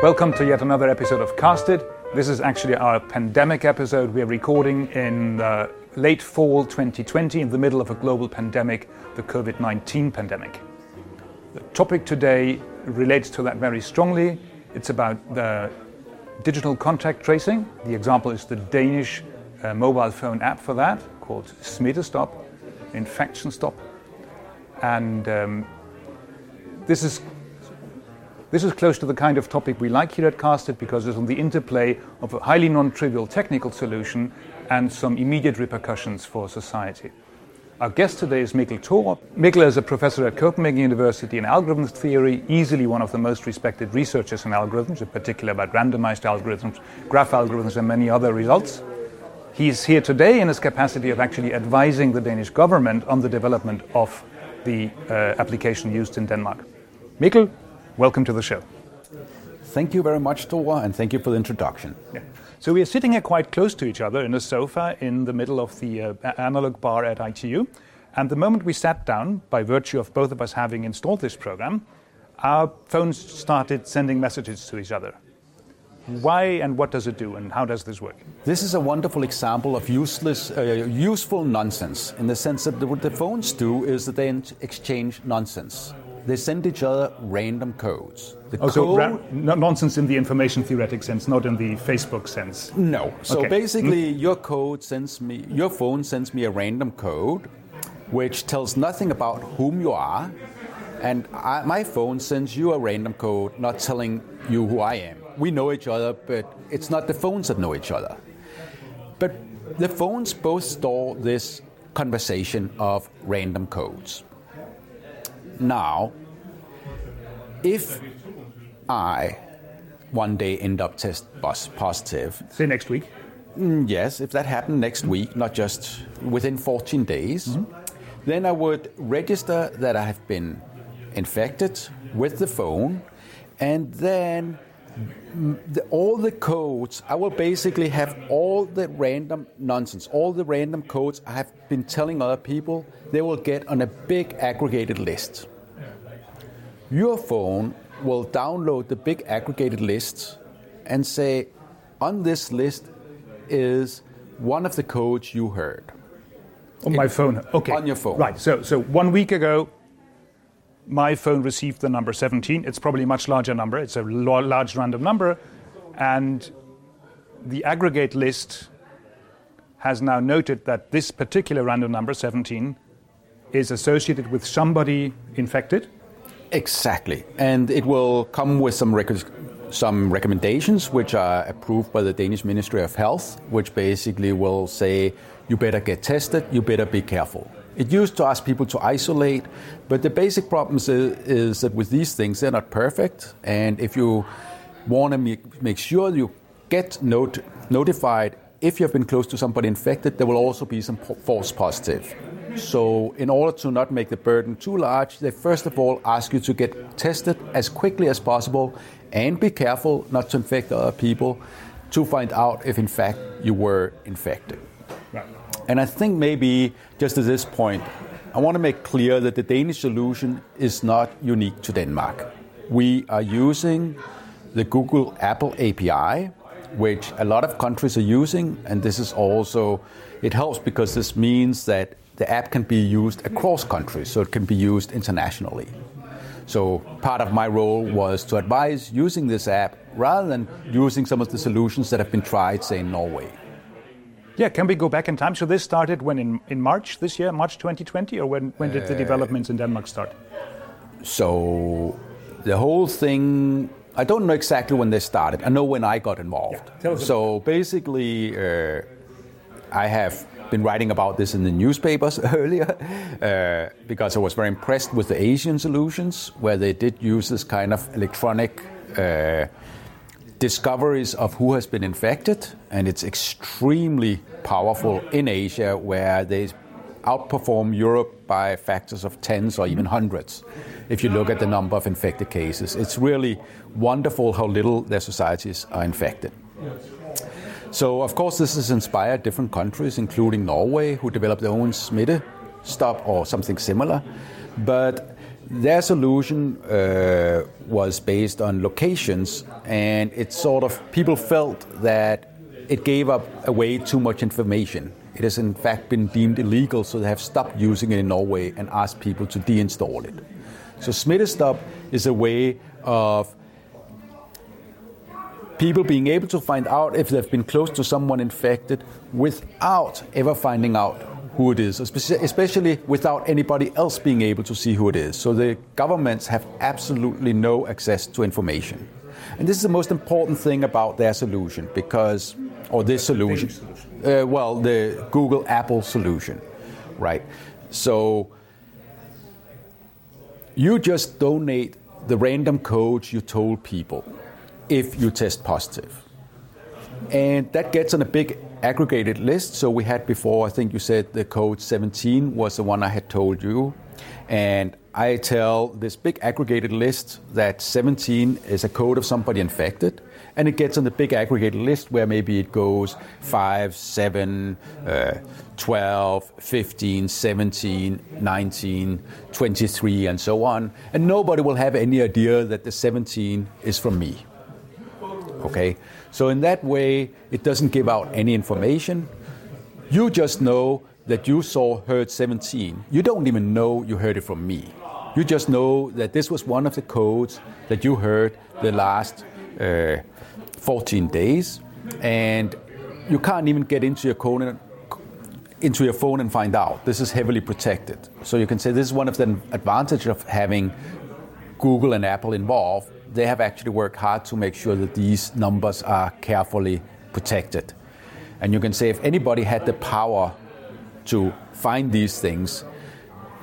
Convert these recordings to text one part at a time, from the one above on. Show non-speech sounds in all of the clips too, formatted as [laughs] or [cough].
Welcome to yet another episode of Casted. This is actually our pandemic episode. We're recording in uh, late fall 2020 in the middle of a global pandemic, the COVID 19 pandemic. The topic today relates to that very strongly. It's about the digital contact tracing. The example is the Danish uh, mobile phone app for that called Smittestop, Infection Stop. And um, this is this is close to the kind of topic we like here at Casted because it's on the interplay of a highly non-trivial technical solution and some immediate repercussions for society. Our guest today is Mikkel Thorup. Mikkel is a professor at Copenhagen University in algorithms theory, easily one of the most respected researchers in algorithms, in particular about randomized algorithms, graph algorithms, and many other results. He's here today in his capacity of actually advising the Danish government on the development of the uh, application used in Denmark. Mikkel, welcome to the show. Thank you very much, Tore, and thank you for the introduction. Yeah. So we are sitting here quite close to each other in a sofa in the middle of the uh, analog bar at ITU. And the moment we sat down, by virtue of both of us having installed this program, our phones started sending messages to each other. Why and what does it do, and how does this work? This is a wonderful example of useless, uh, useful nonsense in the sense that what the phones do is that they exchange nonsense they send each other random codes. The oh, so ra- no, nonsense in the information theoretic sense, not in the Facebook sense. No. So okay. basically, mm. your code sends me, your phone sends me a random code, which tells nothing about whom you are, and I, my phone sends you a random code, not telling you who I am. We know each other, but it's not the phones that know each other. But the phones both store this conversation of random codes. Now, if I one day end up test positive, say next week. Mm, yes, if that happened next week, not just within 14 days, mm-hmm. then I would register that I have been infected with the phone, and then the, all the codes, I will basically have all the random nonsense, all the random codes I have been telling other people, they will get on a big aggregated list. Your phone will download the big aggregated list and say, on this list is one of the codes you heard. On my phone. Okay. On your phone. Right. So, so one week ago, my phone received the number 17. It's probably a much larger number. It's a large random number. And the aggregate list has now noted that this particular random number, 17, is associated with somebody infected Exactly. And it will come with some rec- some recommendations which are approved by the Danish Ministry of Health, which basically will say you better get tested, you better be careful. It used to ask people to isolate, but the basic problem is, is that with these things, they're not perfect. And if you want to make, sure you get not- notified if you've been close to somebody infected, there will also be some false positive. So, in order to not make the burden too large, they first of all ask you to get tested as quickly as possible and be careful not to infect other people to find out if, in fact, you were infected. And I think maybe just at this point, I want to make clear that the Danish solution is not unique to Denmark. We are using the Google Apple API, which a lot of countries are using, and this is also it helps because this means that the app can be used across countries, so it can be used internationally. So part of my role was to advise using this app rather than using some of the solutions that have been tried, say, in Norway. Yeah, can we go back in time? So this started when in, in March this year, March 2020, or when, when did the uh, developments in Denmark start? So the whole thing, I don't know exactly when they started. I know when I got involved. Yeah, so basically, uh, I have been writing about this in the newspapers [laughs] earlier uh, because I was very impressed with the Asian solutions where they did use this kind of electronic uh, discoveries of who has been infected, and it's extremely powerful in Asia where they outperform Europe by factors of tens or even hundreds. If you look at the number of infected cases, it's really wonderful how little their societies are infected. So, of course, this has inspired different countries, including Norway, who developed their own Smitte stop or something similar. But Their solution uh, was based on locations, and it sort of people felt that it gave up away too much information. It has in fact been deemed illegal, so they have stopped using it in Norway and asked people to deinstall it. So Smittestop is a way of people being able to find out if they've been close to someone infected without ever finding out who it is, especially without anybody else being able to see who it is. So the governments have absolutely no access to information. And this is the most important thing about their solution because, or this solution, uh, well, the Google Apple solution, right? So you just donate the random codes you told people if you test positive. And that gets on a big aggregated list. So we had before, I think you said the code 17 was the one I had told you. And I tell this big aggregated list that 17 is a code of somebody infected. And it gets on the big aggregated list where maybe it goes 5, 7, uh, 12, 15, 17, 19, 23, and so on. And nobody will have any idea that the 17 is from me. Okay? So, in that way, it doesn't give out any information. You just know that you saw heard 17. You don't even know you heard it from me. You just know that this was one of the codes that you heard the last uh, 14 days, and you can't even get into your into your phone and find out. This is heavily protected. So you can say this is one of the advantages of having Google and Apple involved they have actually worked hard to make sure that these numbers are carefully protected. And you can say if anybody had the power to find these things,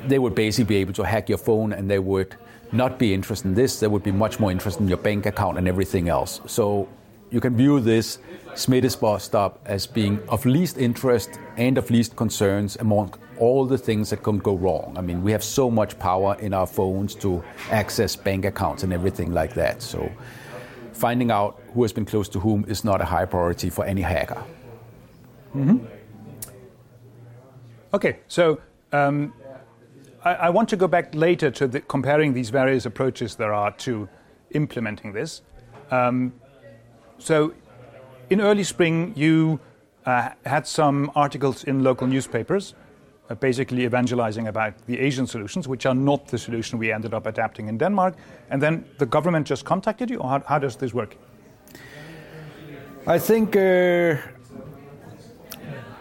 they would basically be able to hack your phone and they would not be interested in this. They would be much more interested in your bank account and everything else. So you can view this Smittestop as being of least interest and of least concerns among all the things that can go wrong. I mean, we have so much power in our phones to access bank accounts and everything like that. So finding out who has been close to whom is not a high priority for any hacker. Mm-hmm. Okay, so um, I, I, want to go back later to the, comparing these various approaches there are to implementing this. Um, so in early spring, you uh, had some articles in local newspapers basically evangelizing about the Asian solutions, which are not the solution we ended up adapting in Denmark. And then the government just contacted you, or how, how does this work? I think uh,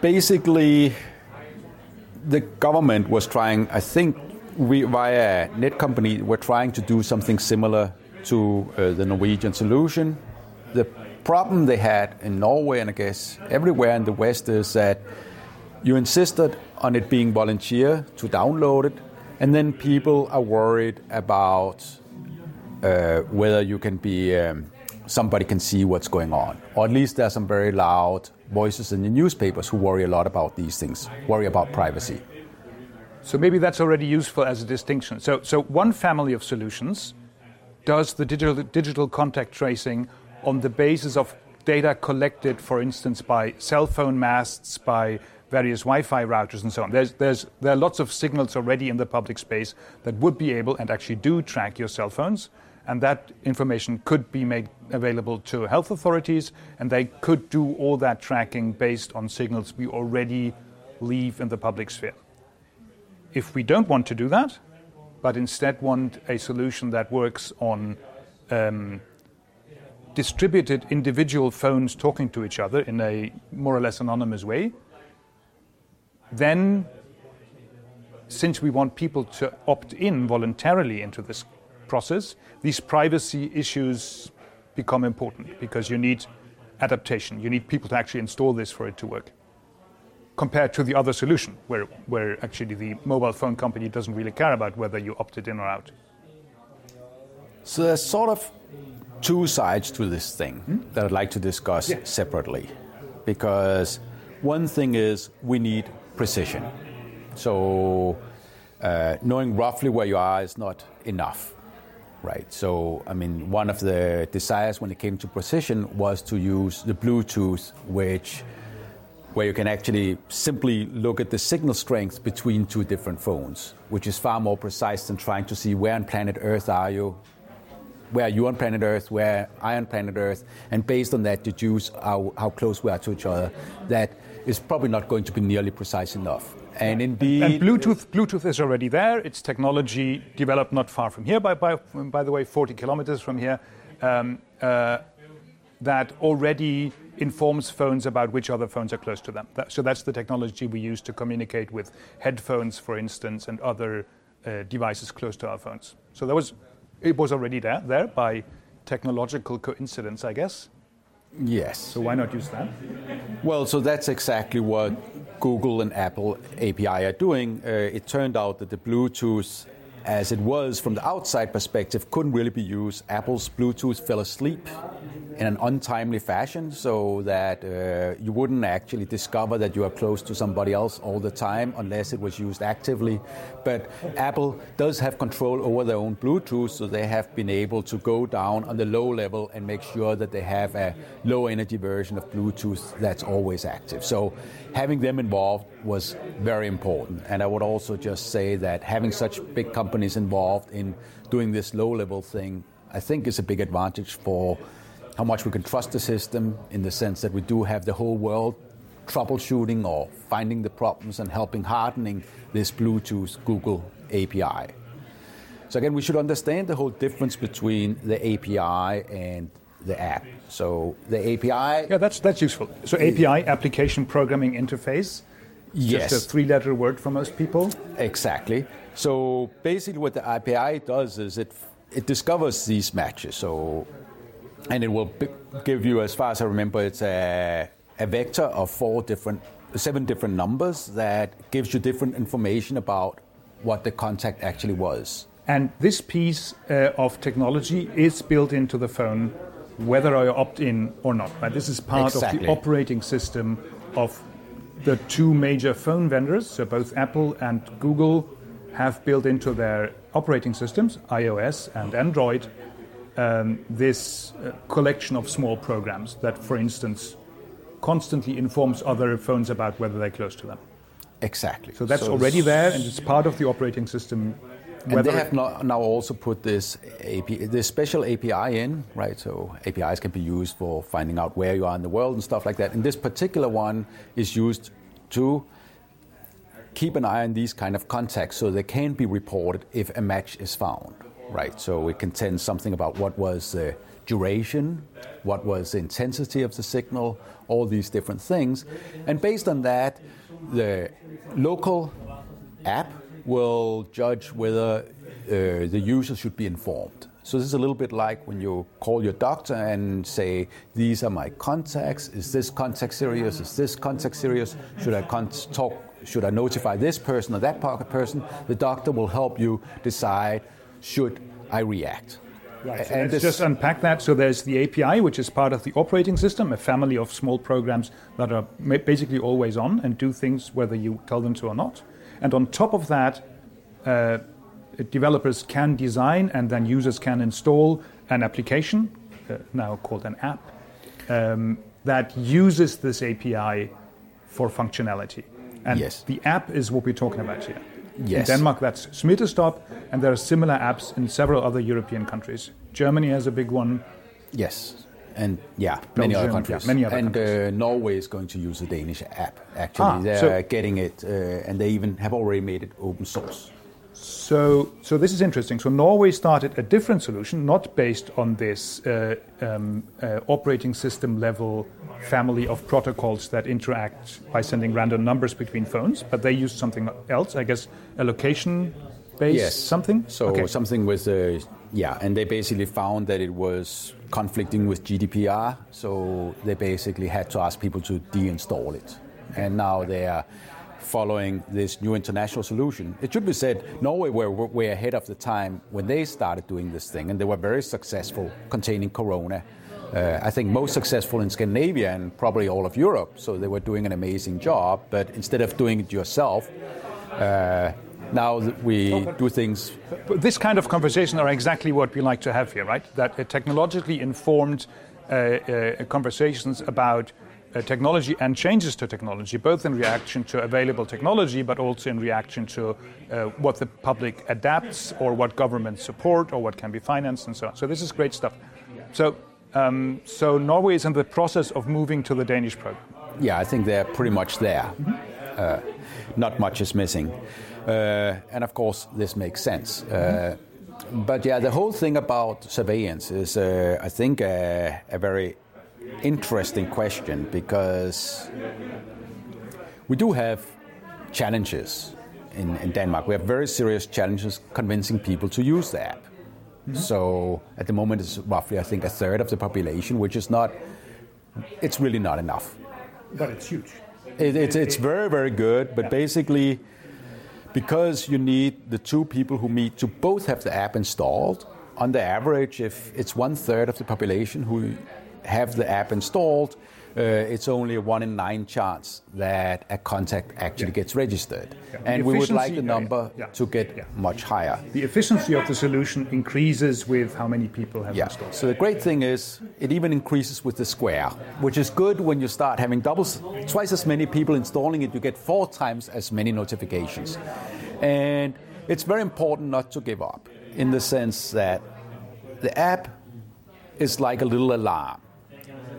basically the government was trying, I think we, via Netcompany, were trying to do something similar to uh, the Norwegian solution. The problem they had in Norway and I guess everywhere in the West is that you insisted on it being volunteer to download it, and then people are worried about uh, whether you can be um, somebody can see what's going on, or at least there are some very loud voices in the newspapers who worry a lot about these things, worry about privacy. So maybe that's already useful as a distinction. So, so one family of solutions does the digital, digital contact tracing on the basis of data collected, for instance, by cell phone masts, by various Wi-Fi routers and so on. There's, there's, there are lots of signals already in the public space that would be able and actually do track your cell phones, and that information could be made available to health authorities, and they could do all that tracking based on signals we already leave in the public sphere. If we don't want to do that, but instead want a solution that works on um, distributed individual phones talking to each other in a more or less anonymous way, then since we want people to opt in voluntarily into this process, these privacy issues become important because you need adaptation. You need people to actually install this for it to work. Compared to the other solution, where, where actually the mobile phone company doesn't really care about whether you opted in or out. So there's sort of two sides to this thing hmm? that I'd like to discuss yeah. separately. Because one thing is we need precision. So uh, knowing roughly where you are is not enough, right? So, I mean, one of the desires when it came to precision was to use the Bluetooth, which where you can actually simply look at the signal strength between two different phones, which is far more precise than trying to see where on planet Earth are you, where are you on planet Earth, where I on planet Earth, and based on that deduce how, how close we are to each other. That is probably not going to be nearly precise enough. And indeed, and Bluetooth, Bluetooth is already there. It's technology developed not far from here, by, by, by the way, 40 kilometers from here, um, uh, that already informs phones about which other phones are close to them. That, so that's the technology we use to communicate with headphones, for instance, and other uh, devices close to our phones. So that was, it was already there, there by technological coincidence, I guess. Yes. So why not use that? Well, so that's exactly what Google and Apple API are doing. Uh, it turned out that the Bluetooth as it was from the outside perspective, couldn't really be used. Apple's Bluetooth fell asleep in an untimely fashion so that uh, you wouldn't actually discover that you are close to somebody else all the time unless it was used actively. But Apple does have control over their own Bluetooth, so they have been able to go down on the low level and make sure that they have a low energy version of Bluetooth that's always active. So having them involved was very important. And I would also just say that having such big companies involved in doing this low level thing, I think is a big advantage for how much we can trust the system in the sense that we do have the whole world troubleshooting or finding the problems and helping hardening this Bluetooth Google API. So again, we should understand the whole difference between the API and the app. So the API. Yeah, that's that's useful. So API, application programming interface. Yes. Just a three-letter word for most people. Exactly. So basically, what the API does is it it discovers these matches. So, and it will give you, as far as I remember, it's a a vector of four different, seven different numbers that gives you different information about what the contact actually was. And this piece uh, of technology is built into the phone whether I opt in or not. Right? This is part exactly. of the operating system of the two major phone vendors. So both Apple and Google have built into their operating systems, iOS and Android, um, this uh, collection of small programs that, for instance, constantly informs other phones about whether they're close to them. Exactly. So that's so already there, and it's part of the operating system and they have now also put this API, this special API in, right? So APIs can be used for finding out where you are in the world and stuff like that. And this particular one is used to keep an eye on these kind of contacts so they can be reported if a match is found, right? So it contains something about what was the duration, what was the intensity of the signal, all these different things. And based on that, the local app will judge whether uh, the user should be informed. So this is a little bit like when you call your doctor and say, "These are my contacts. Is this contact serious? Is this contact serious? Should I con- talk? Should I notify this person or that person?" The doctor will help you decide should I react. Right. So and let's just unpack that. So there's the API, which is part of the operating system, a family of small programs that are basically always on and do things whether you tell them to or not. And on top of that, uh, developers can design and then users can install an application, uh, now called an app, um, that uses this API for functionality. And yes. the app is what we're talking about here. Yes. In Denmark, that's Smittestop, and there are similar apps in several other European countries. Germany has a big one. Yes and yeah, many other countries. Yeah, many other and countries. Uh, Norway is going to use a Danish app. Actually, ah, they're so getting it, uh, and they even have already made it open source. So, so this is interesting. So Norway started a different solution, not based on this uh, um, uh, operating system level family of protocols that interact by sending random numbers between phones, but they used something else. I guess a location based yes. something. So okay. something with uh, yeah, and they basically found that it was conflicting with GDPR, so they basically had to ask people to deinstall it. And now they are following this new international solution. It should be said, Norway were way ahead of the time when they started doing this thing, and they were very successful containing Corona. Uh, I think most successful in Scandinavia and probably all of Europe, so they were doing an amazing job. But instead of doing it yourself, uh, now we do things. This kind of conversation are exactly what we like to have here, right? That uh, technologically informed uh, uh, conversations about uh, technology and changes to technology, both in reaction to available technology, but also in reaction to uh, what the public adapts or what governments support or what can be financed and so on. So this is great stuff. So, um, so Norway is in the process of moving to the Danish program. Yeah, I think they're pretty much there. Mm-hmm. Uh, not much is missing. Uh, and of course, this makes sense. Mm-hmm but yeah, the whole thing about surveillance is, uh, I think, a, a very interesting question because we do have challenges in, in, Denmark. We have very serious challenges convincing people to use the app. Mm-hmm. So at the moment, it's roughly, I think, a third of the population, which is not, it's really not enough. But it's huge. It, it's, it's very, very good, but basically, because you need the two people who meet to both have the app installed. On the average, if it's one third of the population who have the app installed, Uh, it's only a one in nine chance that a contact actually yeah. gets registered. Yeah. And we would like the oh, number yeah. to get much higher. The efficiency of the solution increases with how many people have yeah. installed. So the great thing is it even increases with the square, which is good when you start having doubles, twice as many people installing it, you get four times as many notifications. And it's very important not to give up in the sense that the app is like a little alarm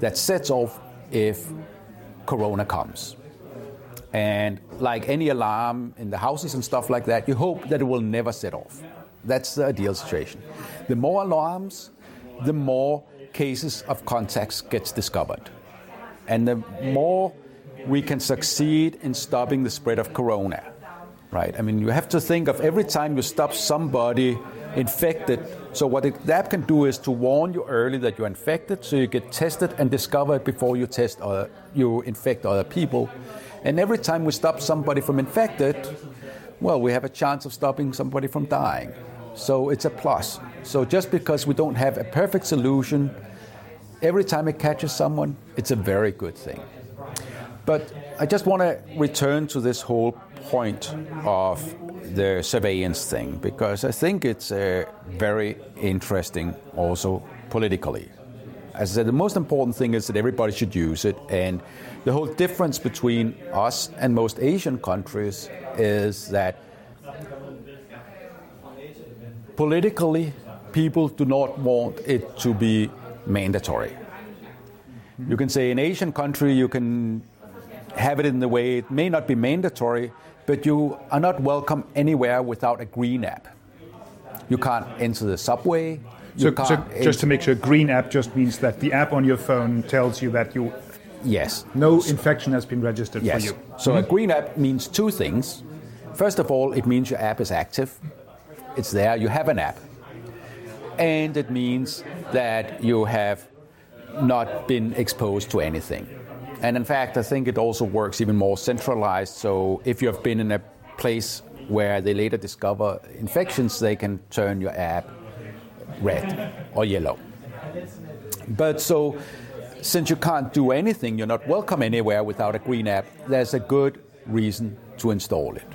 that sets off if corona comes. And like any alarm in the houses and stuff like that, you hope that it will never set off. That's the ideal situation. The more alarms, the more cases of contacts gets discovered. And the more we can succeed in stopping the spread of corona. Right? I mean, you have to think of every time you stop somebody infected. So what the app can do is to warn you early that you're infected, so you get tested and discover it before you test other, you infect other people. And every time we stop somebody from infected, well, we have a chance of stopping somebody from dying. So it's a plus. So just because we don't have a perfect solution, every time it catches someone, it's a very good thing. But I just want to return to this whole point of the surveillance thing because I think it's uh, very interesting also politically. As I said, the most important thing is that everybody should use it, and the whole difference between us and most Asian countries is that politically, people do not want it to be mandatory. You can say in Asian country you can have it in the way it may not be mandatory, but you are not welcome anywhere without a green app. You can't enter the subway. So, so just to make sure, green app just means that the app on your phone tells you that you yes no infection has been registered yes. for you. So mm-hmm. a green app means two things. First of all, it means your app is active. It's there. You have an app, and it means that you have not been exposed to anything. And in fact, I think it also works even more centralized. So if you have been in a place where they later discover infections, they can turn your app red or yellow. But so, since you can't do anything, you're not welcome anywhere without a green app, there's a good reason to install it.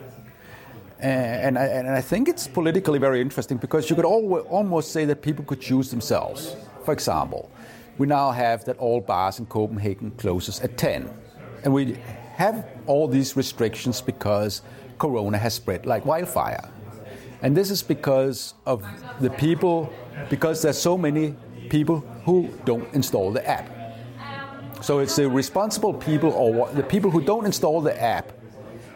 And I, and I think it's politically very interesting because you could almost say that people could choose themselves. For example, we now have that all bars in Copenhagen closes at 10. And we have all these restrictions because corona has spread like wildfire. And this is because of the people, because there's so many people who don't install the app. So it's the responsible people or the people who don't install the app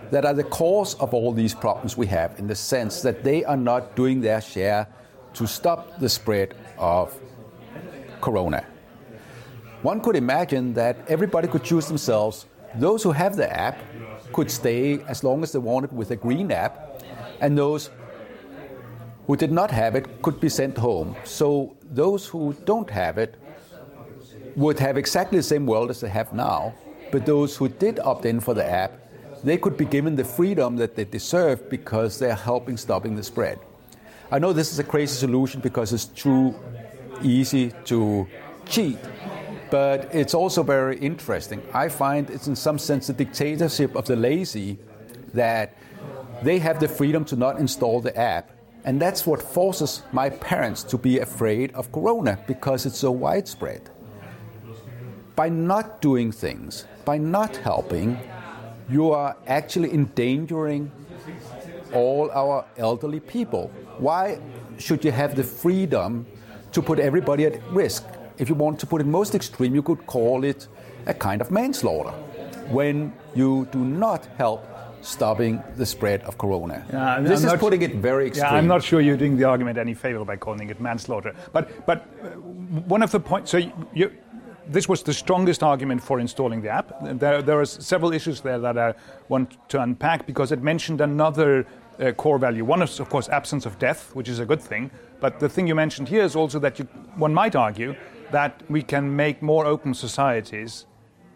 that are the cause of all these problems we have in the sense that they are not doing their share to stop the spread of corona. One could imagine that everybody could choose themselves. Those who have the app could stay as long as they wanted with a green app, and those who did not have it could be sent home. So those who don't have it would have exactly the same world as they have now, but those who did opt in for the app, they could be given the freedom that they deserve because they're helping stopping the spread. I know this is a crazy solution because it's too easy to cheat, but it's also very interesting. I find it's in some sense the dictatorship of the lazy that they have the freedom to not install the app. And that's what forces my parents to be afraid of corona because it's so widespread. by not doing things, by not helping, you are actually endangering all our elderly people. Why should you have the freedom to put everybody at risk? If you want to put it most extreme, you could call it a kind of manslaughter when you do not help stopping the spread of corona. Yeah, this I'm is putting it very extreme. Yeah, I'm not sure you're doing the argument any favor by calling it manslaughter. But but uh, one of the points. So you, you, this was the strongest argument for installing the app. There, there are several issues there that I want to unpack because it mentioned another uh, core value. One is, of course, absence of death, which is a good thing. But the thing you mentioned here is also that you, one might argue that we can make more open societies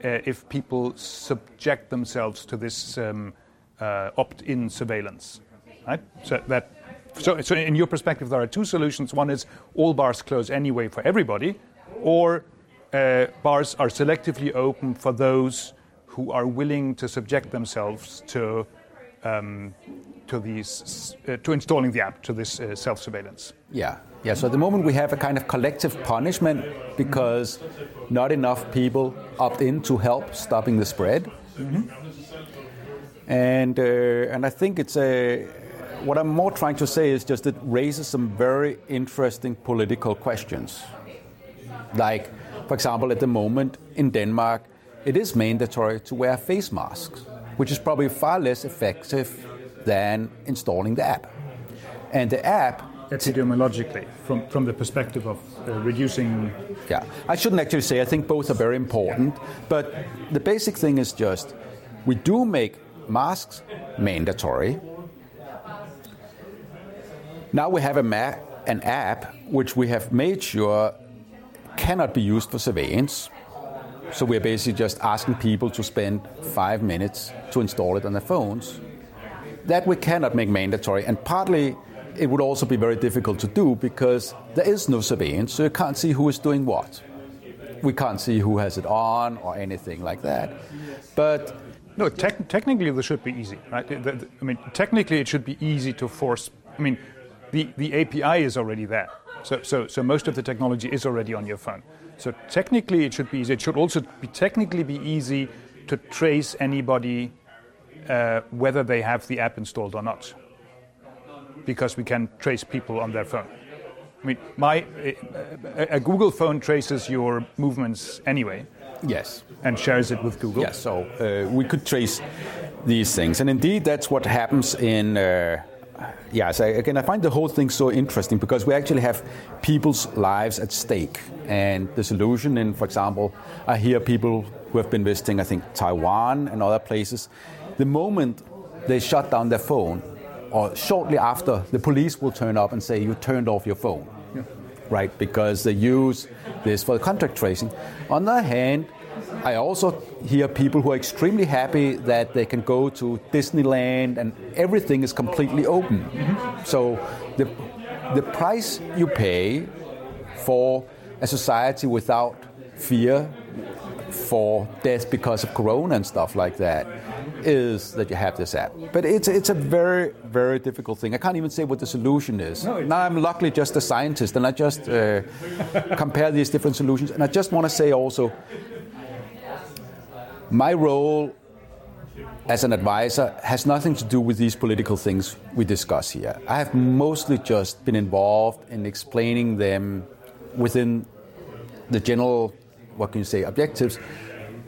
uh, if people subject themselves to this um, uh, opt-in surveillance, right? So that. So, so, in your perspective, there are two solutions. One is all bars close anyway for everybody, or uh, bars are selectively open for those who are willing to subject themselves to um, to these uh, to installing the app to this uh, self surveillance. Yeah, yeah. So at the moment we have a kind of collective punishment because not enough people opt in to help stopping the spread, mm-hmm. and uh, and I think it's a. What I'm more trying to say is just it raises some very interesting political questions, like, for example, at the moment in Denmark, it is mandatory to wear face masks which is probably far less effective than installing the app. And the app epidemiologically from, from the perspective of uh, reducing yeah. I shouldn't actually say i think both are very important but the basic thing is just we do make masks mandatory. Now we have a ma- an app which we have made sure cannot be used for surveillance so we're basically just asking people to spend five minutes to install it on their phones. That we cannot make mandatory, and partly it would also be very difficult to do because there is no surveillance, so you can't see who is doing what. We can't see who has it on or anything like that. But no, te- technically this should be easy, right? I mean, technically it should be easy to force. I mean, the, the API is already there, so, so so most of the technology is already on your phone. So technically, it should be easy. It should also be technically be easy to trace anybody uh, whether they have the app installed or not, because we can trace people on their phone. I mean, my a, a Google phone traces your movements anyway. Yes. And shares it with Google. Yes. So uh, we could trace these things, and indeed, that's what happens in. Uh, yeah, so again, I find the whole thing so interesting because we actually have people's lives at stake. And the solution, in, for example, I hear people who have been visiting, I think, Taiwan and other places, the moment they shut down their phone, or shortly after, the police will turn up and say, You turned off your phone. Yeah. Right? Because they use this for contact tracing. On the other hand, I also hear people who are extremely happy that they can go to Disneyland and everything is completely open. Mm-hmm. So the, the price you pay for a society without fear for death because of corona and stuff like that is that you have this app. But it's it's a very very difficult thing. I can't even say what the solution is. No, now I'm luckily just a scientist, and I just uh, [laughs] compare these different solutions. And I just want to say also, my role as an advisor has nothing to do with these political things we discuss here. I have mostly just been involved in explaining them within the general, what can you say, objectives.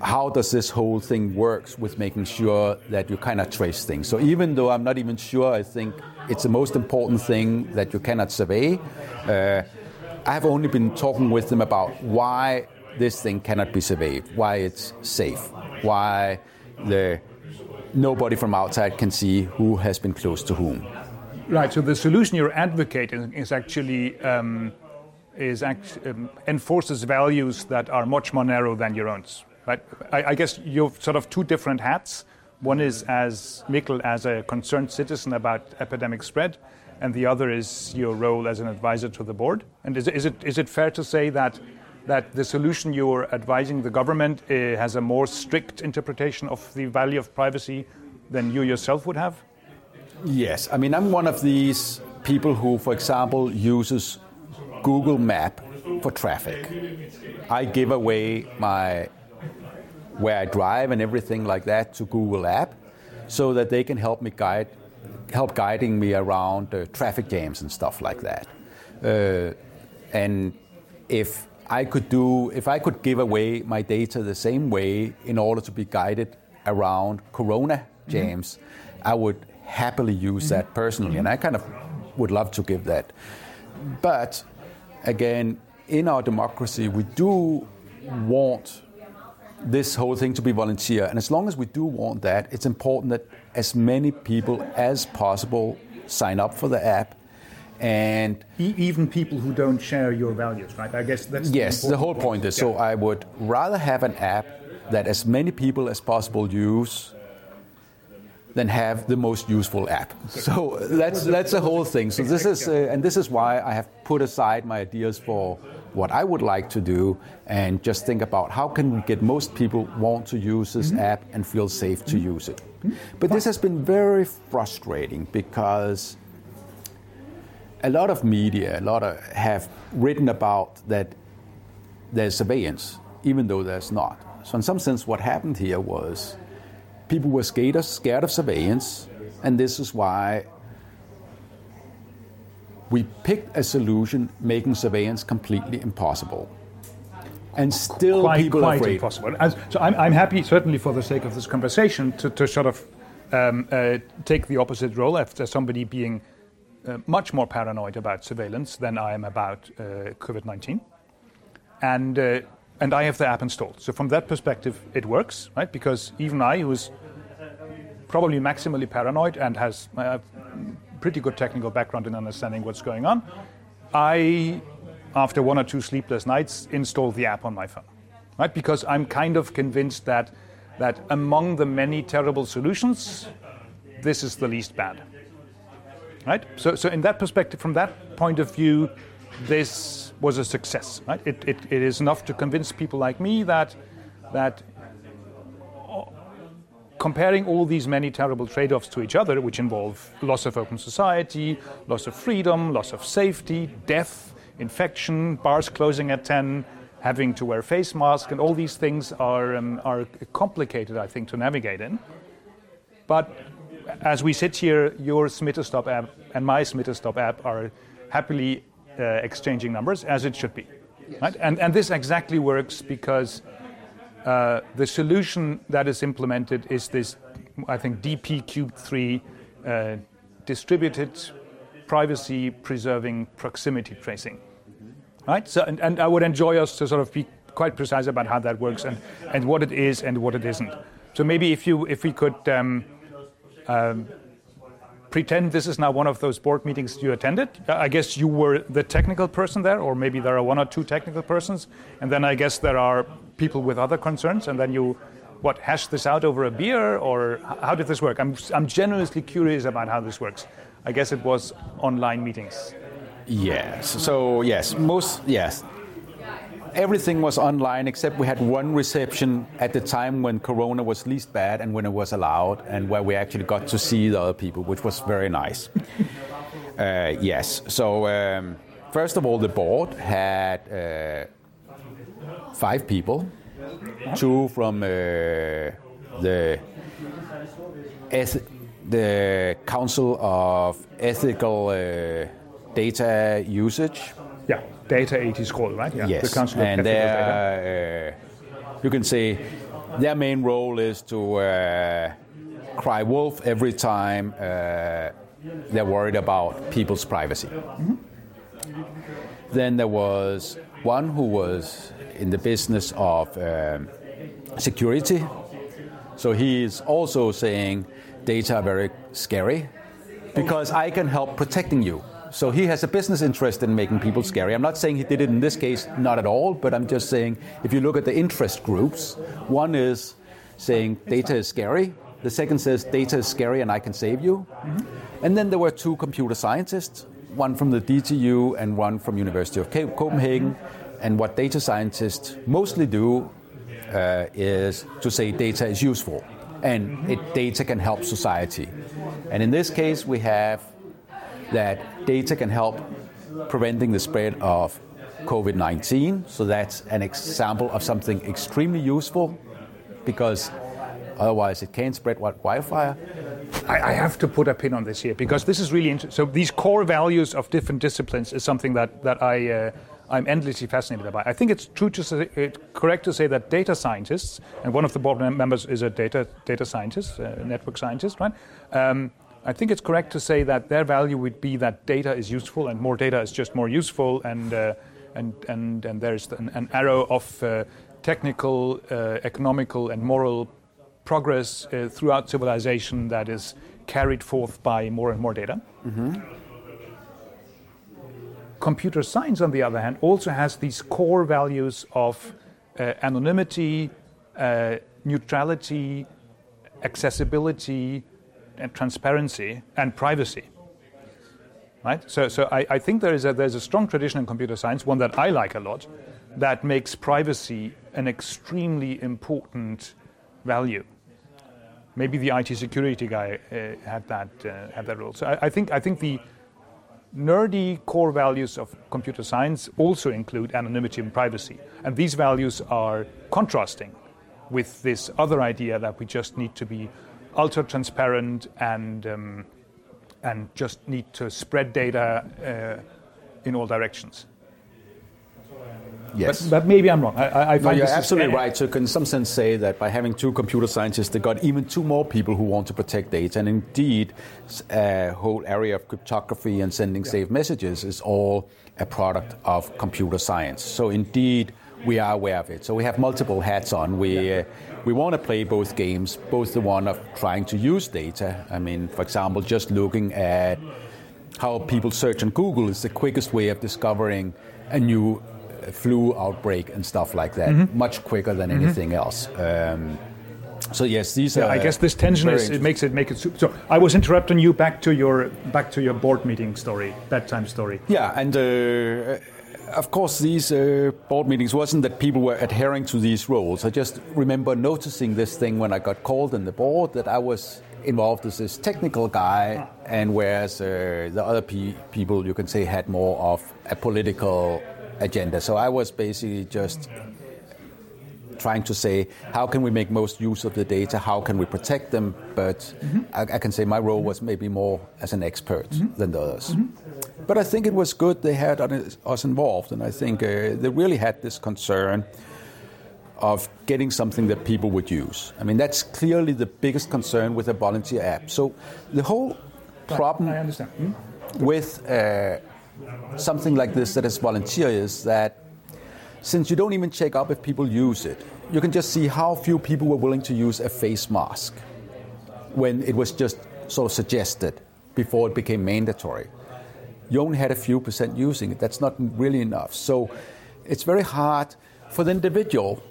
How does this whole thing works with making sure that you cannot trace things? So even though I'm not even sure, I think it's the most important thing that you cannot survey. Uh, I have only been talking with them about why this thing cannot be surveyed, why it's safe why the nobody from outside can see who has been close to whom. Right. So the solution you're advocating is actually um, is act, um, enforces values that are much more narrow than your own. Right. I, I guess you've sort of two different hats. One is as Mikkel as a concerned citizen about epidemic spread, and the other is your role as an advisor to the board. And is, is it is it fair to say that that the solution you're advising the government uh, has a more strict interpretation of the value of privacy than you yourself would have? Yes, I mean I'm one of these people who, for example, uses Google Map for traffic. I give away my where I drive and everything like that to Google App, so that they can help me guide, help guiding me around uh, traffic jams and stuff like that. Uh, and if I could do, if I could give away my data the same way in order to be guided around Corona James, mm-hmm. I would happily use mm-hmm. that personally, mm-hmm. and I kind of would love to give that. But again, in our democracy, we do want this whole thing to be volunteer. And as long as we do want that, it's important that as many people as possible sign up for the app. And e- even people who don't share your values, right? I guess that's yes. The, whole point is so I would rather have an app that as many people as possible use than have the most useful app. So that's that's the whole thing. So this is uh, and this is why I have put aside my ideas for what I would like to do and just think about how can we get most people want to use this mm-hmm. app and feel safe to use it. Mm-hmm. But this has been very frustrating because a lot of media, a lot of have written about that there's surveillance, even though there's not. So in some sense, what happened here was people were scared, scared of surveillance, and this is why we picked a solution making surveillance completely impossible. And still, quite, people quite are afraid. impossible. As, so I'm, I'm, happy, certainly for the sake of this conversation, to, to sort of um, uh, take the opposite role as somebody being uh, much more paranoid about surveillance than I am about uh, COVID 19. And, uh, and I have the app installed. So, from that perspective, it works, right? Because even I, who's probably maximally paranoid and has uh, pretty good technical background in understanding what's going on, I, after one or two sleepless nights, install the app on my phone, right? Because I'm kind of convinced that that among the many terrible solutions, this is the least bad, right? So, so in that perspective, from that point of view, this was a success, right? It, it, it is enough to convince people like me that that comparing all these many terrible trade offs to each other, which involve loss of open society, loss of freedom, loss of safety, death, infection, bars closing at 10, having to wear face masks, and all these things are, um, are complicated, I think, to navigate in. But as we sit here, your Smittestop app and my Smittestop app are happily uh, exchanging numbers, as it should be. Yes. Right? And, and this exactly works because uh, the solution that is implemented is this, I think, DP-3T uh, distributed privacy preserving proximity tracing. Right? So, and, and, I would enjoy us to sort of be quite precise about how that works and, and what it is and what it isn't. So maybe if, you, if we could um, um, pretend this is now one of those board meetings you attended. I guess you were the technical person there, or maybe there are one or two technical persons, and then I guess there are people with other concerns, and then you, what, hash this out over a beer, or how did this work? I'm, I'm genuinely curious about how this works. I guess it was online meetings. Yes. So yes, most yes everything was online except we had one reception at the time when Corona was least bad and when it was allowed, and where we actually got to see the other people, which was very nice. [laughs] uh, yes. So um, first of all, the board had uh, five people, two from uh, the the Council of Ethical uh, Data Usage. Yeah Data 80 is called, right? Yeah. Yes. The Council and uh, you can say their main role is to uh, cry wolf every time uh, they're worried about people's privacy. Mm-hmm. Then there was one who was in the business of um, security. So he is also saying data are very scary because I can help protecting you. So he has a business interest in making people scary. I'm not saying he did it in this case, not at all, but I'm just saying if you look at the interest groups, one is saying data is scary, the second says data is scary and I can save you. Mm-hmm. And then there were two computer scientists, one from the DTU and one from University of Copenhagen. And what data scientists mostly do uh, is to say data is useful and it, data can help society. And in this case, we have that data can help preventing the spread of COVID 19. So that's an example of something extremely useful. because otherwise it can spread like wildfire. I, have to put a pin on this here because this is really interesting. So these core values of different disciplines is something that that I. Uh, I'm endlessly fascinated by. I think it's true to say, it's correct to say that data scientists, and one of the board members is a data data scientist, a network scientist, right? Um, I think it's correct to say that their value would be that data is useful, and more data is just more useful, and uh, and and and there's an, an arrow of uh, technical, uh, economical, and moral progress uh, throughout civilization that is carried forth by more and more data. Mm-hmm. Computer science, on the other hand, also has these core values of uh, anonymity, uh, neutrality, accessibility, and transparency, and privacy. Right? So, so I, I think there is a, there's a strong tradition in computer science, one that I like a lot, that makes privacy an extremely important value. Maybe the IT security guy uh, had that uh, had that role. So I, I, think I think the nerdy core values of computer science also include anonymity and privacy, and these values are contrasting with this other idea that we just need to be ultra transparent and um, and just need to spread data uh, in all directions. Yes. But, but, maybe I'm wrong. I, I no, you're absolutely right. So, can in some sense say that by having two computer scientists, they got even two more people who want to protect data. And indeed, a whole area of cryptography and sending yeah. safe messages is all a product of computer science. So, indeed, we are aware of it. So, we have multiple hats on. We uh, we want to play both games, both the one of trying to use data. I mean, for example, just looking at how people search on Google is the quickest way of discovering a new flu outbreak and stuff like that, mm-hmm. much quicker than mm-hmm. anything else. Um, so yes, these yeah, are. I guess this tension is it makes it make it. Super. So I was interrupting you back to your back to your board meeting story, bedtime story. Yeah, and. Uh, of course, these uh, board meetings wasn't that people were adhering to these rules. I just remember noticing this thing when I got called in the board that I was involved as this technical guy, and whereas uh, the other pe- people you can say had more of a political agenda. So I was basically just trying to say how can we make most use of the data, how can we protect them, but mm-hmm. I, I, can say my role was maybe more as an expert mm-hmm. than the others. Mm-hmm. But I think it was good they had us involved, and I think uh, they really had this concern of getting something that people would use. I mean, that's clearly the biggest concern with a volunteer app. So the whole problem hmm? with uh, something like this that is volunteer is that since you don't even check up if people use it, you can just see how few people were willing to use a face mask when it was just sort of suggested before it became mandatory. You only had a few percent using it. That's not really enough. So it's very hard for the individual.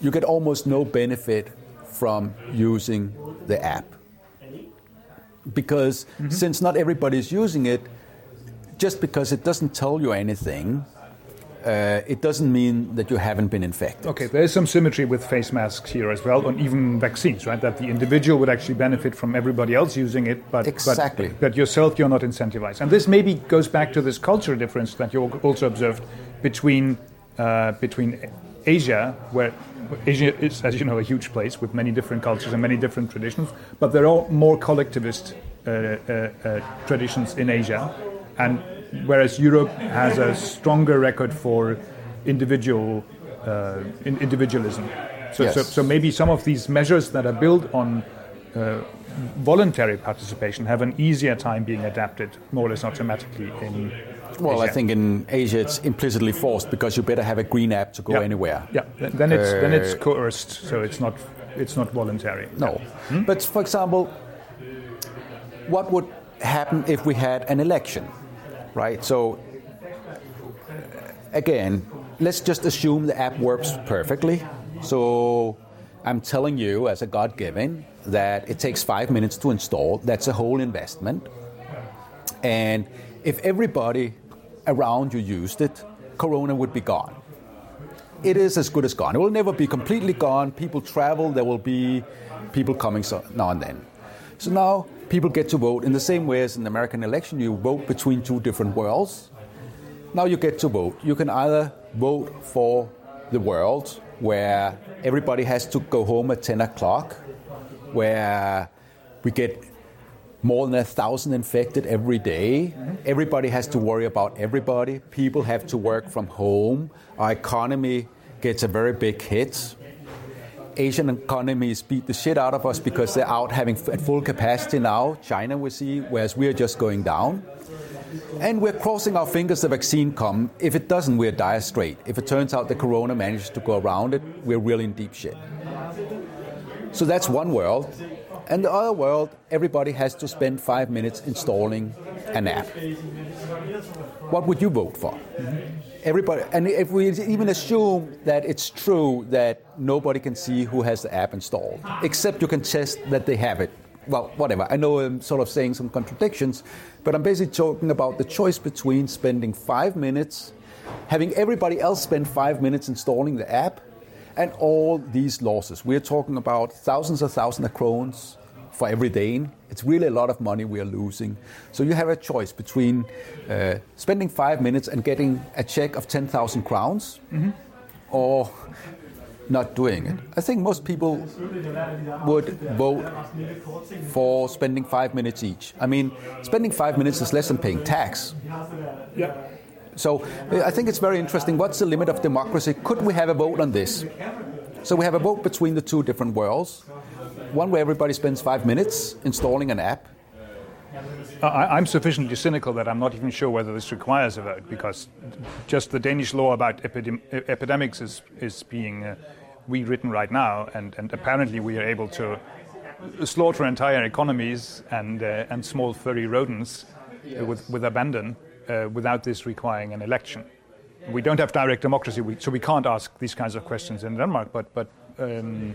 You get almost no benefit from using the app because mm-hmm. since not everybody is using it, just because it doesn't tell you anything, uh, it doesn't mean that you haven't been infected. Okay, there is some symmetry with face masks here as well, and even vaccines, right? That the individual would actually benefit from everybody else using it, but exactly. but, but yourself you're not incentivized. And this maybe goes back to this cultural difference that you also observed between uh, between Asia, where Asia is, as you know, a huge place with many different cultures and many different traditions, but there are more collectivist uh, uh, uh traditions in Asia and whereas Europe has a stronger record for individual uh, in individualism. So, yes. so, so, maybe some of these measures that are built on uh, voluntary participation have an easier time being adapted more or less automatically in. Well, Asia. I think in Asia it's implicitly forced because you better have a green app to go yeah. anywhere. Yeah, then it's uh, then it's coerced, so it's not it's not voluntary. No, hmm? but for example, what would happen if we had an election? Right? So again, let's just assume the app works perfectly. So I'm telling you, as a God given, that it takes five minutes to install. That's a whole investment. And if everybody around you used it, Corona would be gone. It is as good as gone. It will never be completely gone. People travel, there will be people coming so, now and then. So now people get to vote in the same way as in the American election, you vote between two different worlds. Now you get to vote. You can either vote for the world where everybody has to go home at 10 o'clock, where we get more than a thousand infected every day. Everybody has to worry about everybody. People have to work from home. Our economy gets a very big hit. Asian economies beat the shit out of us because they're out having at full capacity now. China we see, whereas we're just going down. And we're crossing our fingers the vaccine come. If it doesn't, we're dire straight. If it turns out the corona manages to go around it, we're really in deep shit. So that's one world. And the other world, everybody has to spend five minutes installing an app. What would you vote for? Everybody, and if we even assume that it's true that nobody can see who has the app installed, except you can test that they have it. Well, whatever. I know I'm sort of saying some contradictions, but I'm basically talking about the choice between spending five minutes, having everybody else spend five minutes installing the app, and all these losses. We're talking about thousands of thousands of krones for every Dane. It's really a lot of money we are losing. So you have a choice between uh, spending five minutes and getting a check of 10,000 crowns mm-hmm. or not doing it. I think most people would vote for spending five minutes each. I mean, spending five minutes is less than paying tax. Yeah. So I think it's very interesting. What's the limit of democracy? Could we have a vote on this? So we have a vote between the two different worlds. One where everybody spends five minutes installing an app. I, am sufficiently cynical that I'm not even sure whether this requires a vote because just the Danish law about epidem- epidemics is, is being uh, rewritten right now, and, and apparently we are able to slaughter entire economies and, uh, and small furry rodents with, with abandon uh, without this requiring an election. We don't have direct democracy, so we can't ask these kinds of questions in Denmark. But, but um,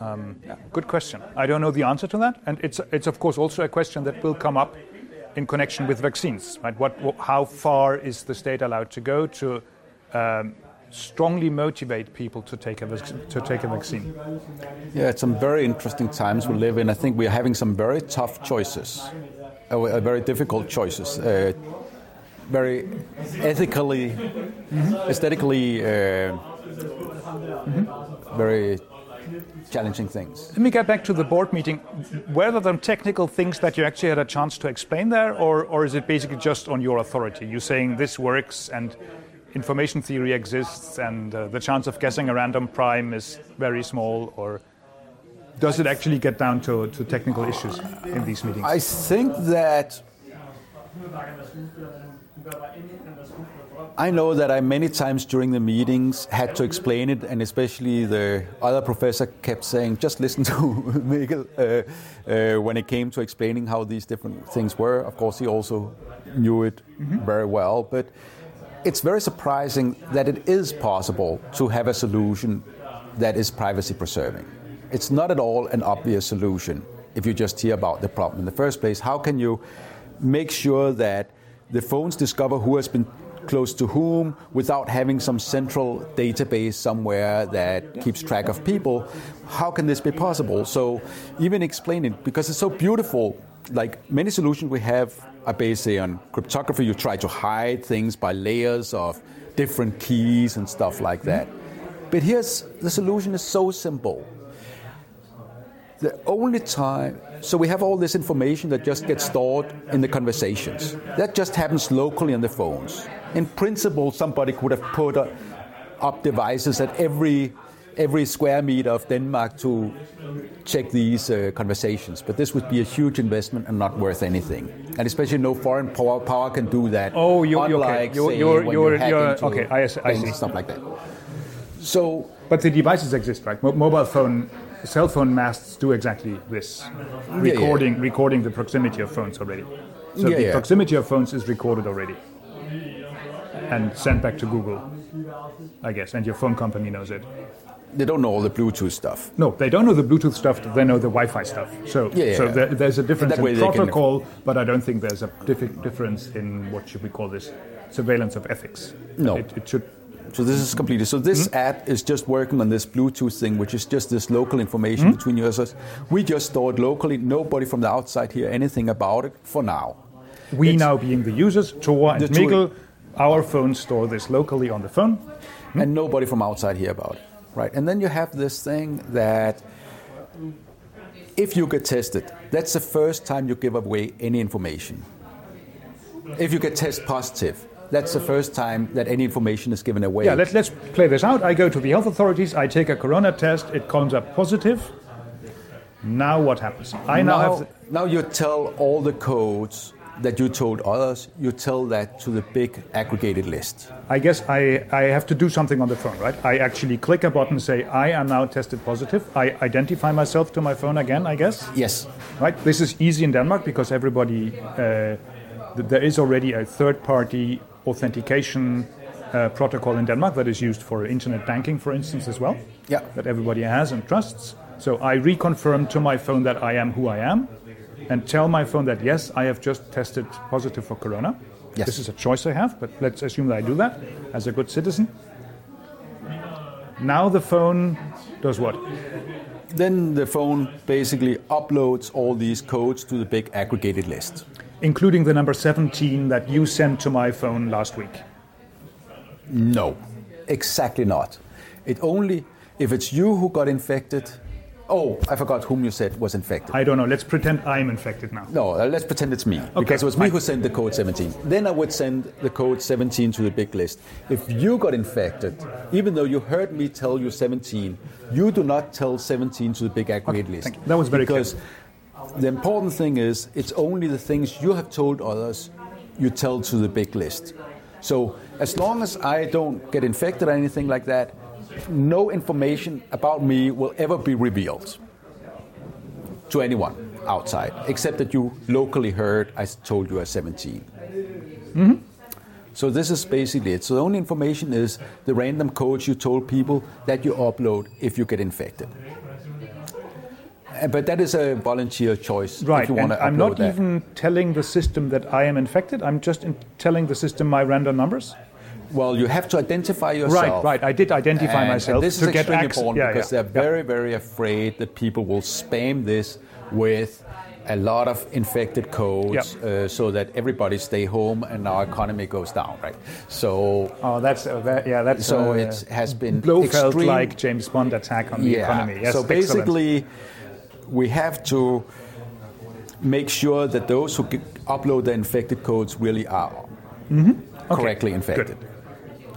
um, good question. I don't know the answer to that, and it's it's of course also a question that will come up in connection with vaccines. Right? What, what how far is the state allowed to go to um, strongly motivate people to take a to take a vaccine? Yeah, it's some very interesting times we live in. I think we are having some very tough choices, uh, very difficult choices. Uh, very ethically, mm-hmm. aesthetically, uh, mm-hmm. very challenging things. Let me get back to the board meeting. Were there technical things that you actually had a chance to explain there, or, or is it basically just on your authority? You're saying this works and information theory exists and uh, the chance of guessing a random prime is very small, or does it actually get down to, to technical issues in these meetings? I think that I know that I many times during the meetings had to explain it, and especially the other professor kept saying, "Just listen to [laughs] Mikkel." Uh, uh, when it came to explaining how these different things were, of course, he also knew it mm-hmm. very well. But it's very surprising that it is possible to have a solution that is privacy preserving. It's not at all an obvious solution if you just hear about the problem in the first place. How can you make sure that the phones discover who has been close to whom without having some central database somewhere that keeps track of people. How can this be possible? So, even explain it because it's so beautiful. Like many solutions we have are based on cryptography. You try to hide things by layers of different keys and stuff like that. But here's the solution is so simple. The only time so we have all this information that just gets stored in the conversations. That just happens locally on the phones. In principle, somebody could have put up devices at every every square meter of Denmark to check these uh, conversations. But this would be a huge investment and not worth anything. And especially no foreign power, power can do that. Oh, you, unlike, okay. You're, you're, you're, you're okay. I, I see. Stuff like that. So, but the devices exist, right? Mo- mobile phone cell phone masts do exactly this, recording yeah, yeah. recording the proximity of phones already. So yeah, the proximity of phones is recorded already and sent back to Google, I guess, and your phone company knows it. They don't know all the Bluetooth stuff. No, they don't know the Bluetooth stuff. They know the Wi-Fi stuff. So, so there, there's a difference in protocol, but I don't think there's a difference in what should we call this surveillance of ethics. No, it, it should so this is completed. So this mm-hmm. app is just working on this Bluetooth thing, which is just this local information mm-hmm. between users. We just store it locally. Nobody from the outside hear anything about it for now. We it's now being the users, Tor and Mikkel, our phones store this locally on the phone. mm-hmm. and nobody from outside hear about it, right? And then you have this thing that if you get tested, that's the first time you give away any information. If you get test positive, that's the first time that any information is given away. Yeah, let, let's play this out. I go to the health authorities, I take a corona test, it comes up positive. Now what happens? I now, now have. The... now you tell all the codes that you told others, you tell that to the big aggregated list. I guess I, I have to do something on the phone, right? I actually click a button, say, I am now tested positive. I identify myself to my phone again, I guess? Yes. Right? This is easy in Denmark because everybody, uh, there is already a third party authentication uh, protocol in Denmark that is used for internet banking, for instance, as well. Yeah. That everybody has and trusts. So I reconfirm to my phone that I am who I am and tell my phone that yes, I have just tested positive for corona. Yes. This is a choice I have, but let's assume that I do that as a good citizen. Now the phone does what? Then the phone basically uploads all these codes to the big aggregated list. Including the number 17 that you sent to my phone last week? No, exactly not. It only, if it's you who got infected, Oh, I forgot whom you said was infected. I don't know. Let's pretend I'm infected now. No, uh, let's pretend it's me. Okay, because it was me who sent the code 17. Then I would send the code 17 to the big list. If you got infected, even though you heard me tell you 17, you do not tell 17 to the big aggregate okay, list. That was very because clear. The important thing is it's only the things you have told others you tell to the big list. So as long as I don't get infected or anything like that, no information about me will ever be revealed to anyone outside, except that you locally heard I told you at 17. Mm-hmm. So this is basically it. So the only information is the random codes you told people that you upload if you get infected. Uh, but that is a volunteer choice. Right. and I'm not that. even telling the system that I am infected. I'm just telling the system my random numbers. Well, you have to identify yourself. Right, right. I did identify and, myself. And this to is get extremely important yeah, because yeah, they're very, very afraid that people will spam this with a lot of infected codes uh, so that everybody stay home and our economy goes down, right? So oh, that's uh, that, yeah, that's so uh, it has been Blofeld like James Bond attack on the yeah. economy. Yes, so basically, excellent. We have to make sure that those who upload the infected codes really are mm-hmm. okay. correctly infected. Good.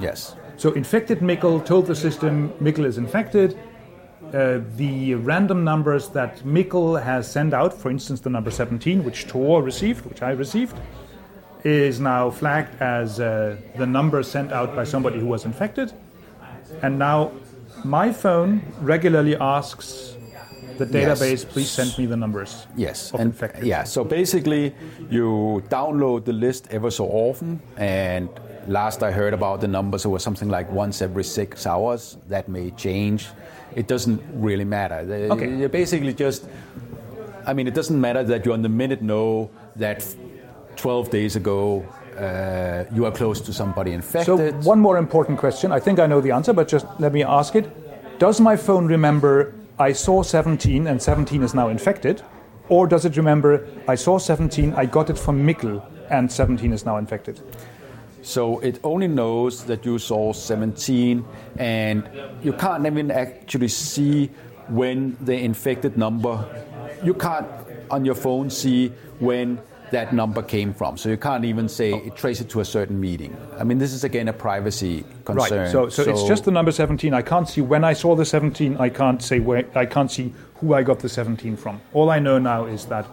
Yes. So infected Mikkel told the system Mikkel is infected. Uh, the random numbers that Mikkel has sent out, for instance, the number 17, which Tor received, which I received, is now flagged as uh, the number sent out by somebody who was infected. And now my phone regularly asks the database, yes. please send me the numbers. Yes, and infected. yeah. So basically, you download the list ever so often, and last I heard about the numbers, it was something like once every six hours. That may change. It doesn't really matter. Okay. You basically just, I mean, it doesn't matter that you on the minute know that 12 days ago uh, you are close to somebody infected. So, one more important question. I think I know the answer, but just let me ask it. Does my phone remember I saw 17 and 17 is now infected? Or does it remember I saw 17, I got it from Mikkel, and 17 is now infected? So it only knows that you saw 17, and you can't even actually see when the infected number. You can't on your phone see when that number came from. So you can't even say it trace it to a certain meeting. I mean, this is again a privacy concern. Right. So, so, so, it's just the number 17. I can't see when I saw the 17. I can't say where. I can't see who I got the 17 from. All I know now is that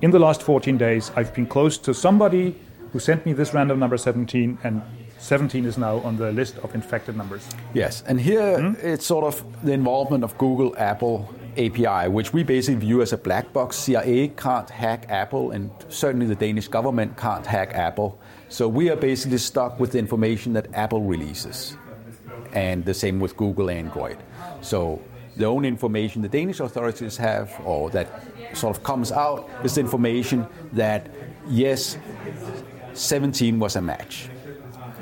in the last 14 days, I've been close to somebody who sent me this random number 17, and 17 is now on the list of infected numbers. Yes, and here mm-hmm. it's sort of the involvement of Google, Apple, API, which we basically view as a black box. CIA can't hack Apple, and certainly the Danish government can't hack Apple. So we are basically stuck with the information that Apple releases, and the same with Google and Android. So the only information the Danish authorities have, or that sort of comes out, is the information that yes, 17 was a match,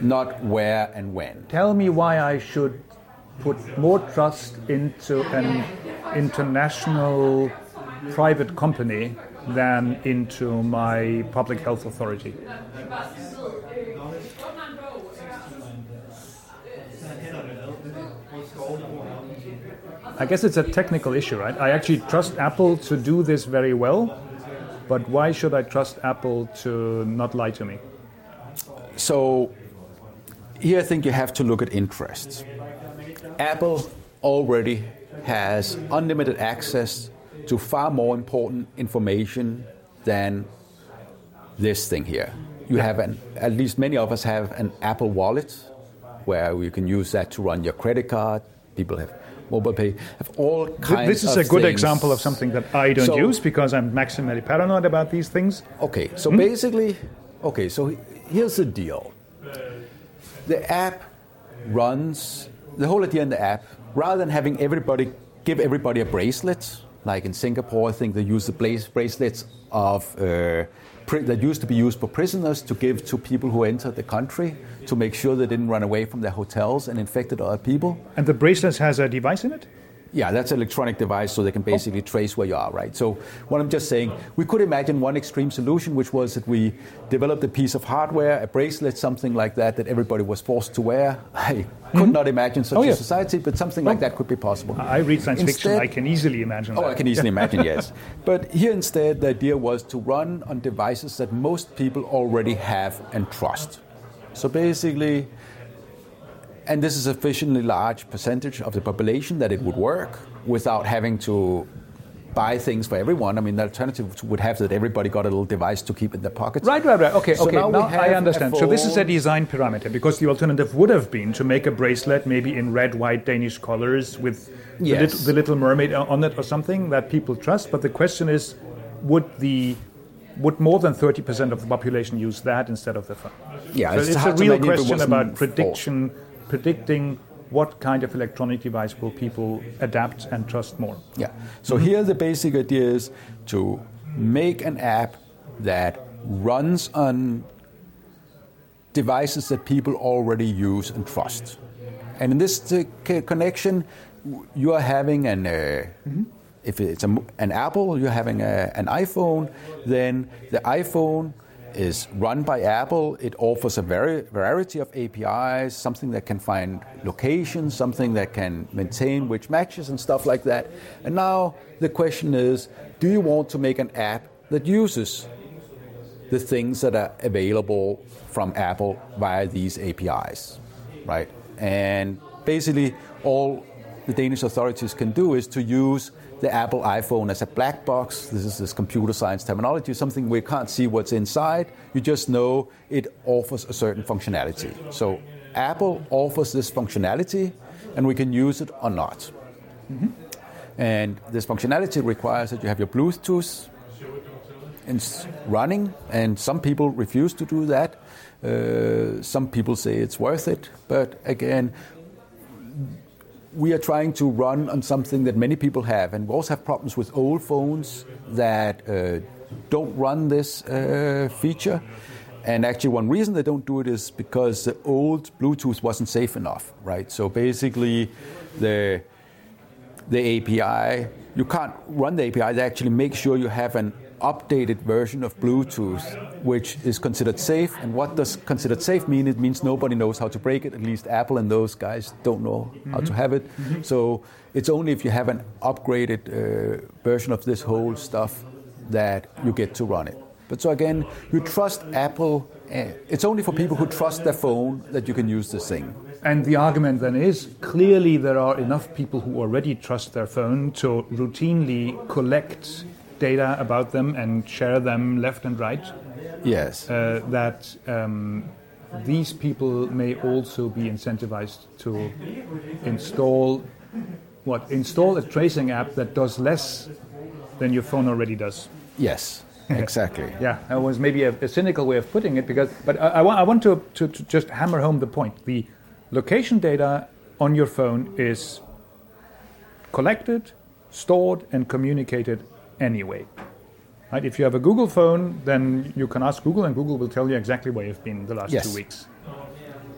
not where and when. Tell me why I should put more trust into an international private company than into my public health authority. I guess it's a technical issue, right? I actually trust Apple to do this very well, but why should I trust Apple to not lie to me? So here I think you have to look at interests. Apple already has unlimited access to far more important information than this thing here. You have an, at least many of us have an Apple wallet where you can use that to run your credit card. People have mobile pay, have all kinds This is a good things. example of something that I don't So- use because I'm maximally paranoid about these things. Okay, so Hmm? basically, okay, so here's the deal. The app runs the whole idea in the app. Rather than having everybody give everybody a bracelet, like in Singapore, I think they use the bracelets of uh, that used to be used for prisoners to give to people who entered the country to make sure they didn't run away from their hotels and infected other people. And the bracelet has a device in it? Yeah, that's an electronic device, so they can basically trace where you are, right? So, what I'm just saying, we could imagine one extreme solution, which was that we developed a piece of hardware, a bracelet, something like that, that everybody was forced to wear. I could mm-hmm. not imagine such Oh, yeah. a society, but something like that could be possible. I read science fiction. I can easily imagine Oh, that. I can easily [laughs] imagine, yes. But here instead, the idea was to run on devices that most people already have and trust. So basically, and this is a sufficiently large percentage of the population that it would work without having to buy things for everyone. I mean, the alternative would have that everybody got a little device to keep in their pockets. Right, right, right. Okay, So okay. now Now, I understand. So this is a design parameter because the alternative would have been to make a bracelet maybe in red, white Danish colors with the, Yes. little, the little mermaid on it or something that people trust. But the question is, would the would more than 30% of the population use that instead of the phone? Yeah, so it's it's, a real imagine if it question about prediction, predicting what kind of electronic device will people adapt and trust more. Yeah. So here the basic idea is to make an app that runs on devices that people already use and trust. And in this connection, you are having an uh, if it's a, an Apple, you're having a, an iPhone, then the iPhone is run by Apple. It offers a very variety of APIs, something that can find locations, something that can maintain which matches and stuff like that. And now the question is, do you want to make an app that uses the things that are available from Apple via these APIs, right? And basically, all the Danish authorities can do is to use the Apple iPhone as a black box. This is this computer science terminology, something we can't see what's inside. You just know it offers a certain functionality. So Apple offers this functionality, and we can use it or not. And this functionality requires that you have your Bluetooth running, and some people refuse to do that. Uh, some people say it's worth it, but again, we are trying to run on something that many people have, and we also have problems with old phones that uh, don't run this uh, feature. And actually, one reason they don't do it is because the old Bluetooth wasn't safe enough, right? So basically, the the API. You can't run the API. They actually make sure you have an updated version of Bluetooth, which is considered safe. And what does considered safe mean? It means nobody knows how to break it. At least Apple and those guys don't know how to have it. So it's only if you have an upgraded uh, version of this whole stuff that you get to run it. But so again, you trust Apple. eh, It's only for people who trust their phone that you can use this thing. And the argument then is clearly there are enough people who already trust their phone to routinely collect data about them and share them left and right. Yes. Uh, that um, these people may also be incentivized to install what install a tracing app that does less than your phone already does. yes. [laughs] Exactly. Yeah, that was maybe a, a cynical way of putting it, because but I, I, want, I want to, to, to just hammer home the point. The location data on your phone is collected, stored, and communicated anyway. Right? If you have a Google phone, then you can ask Google, and Google will tell you exactly where you've been the last Yes. two weeks.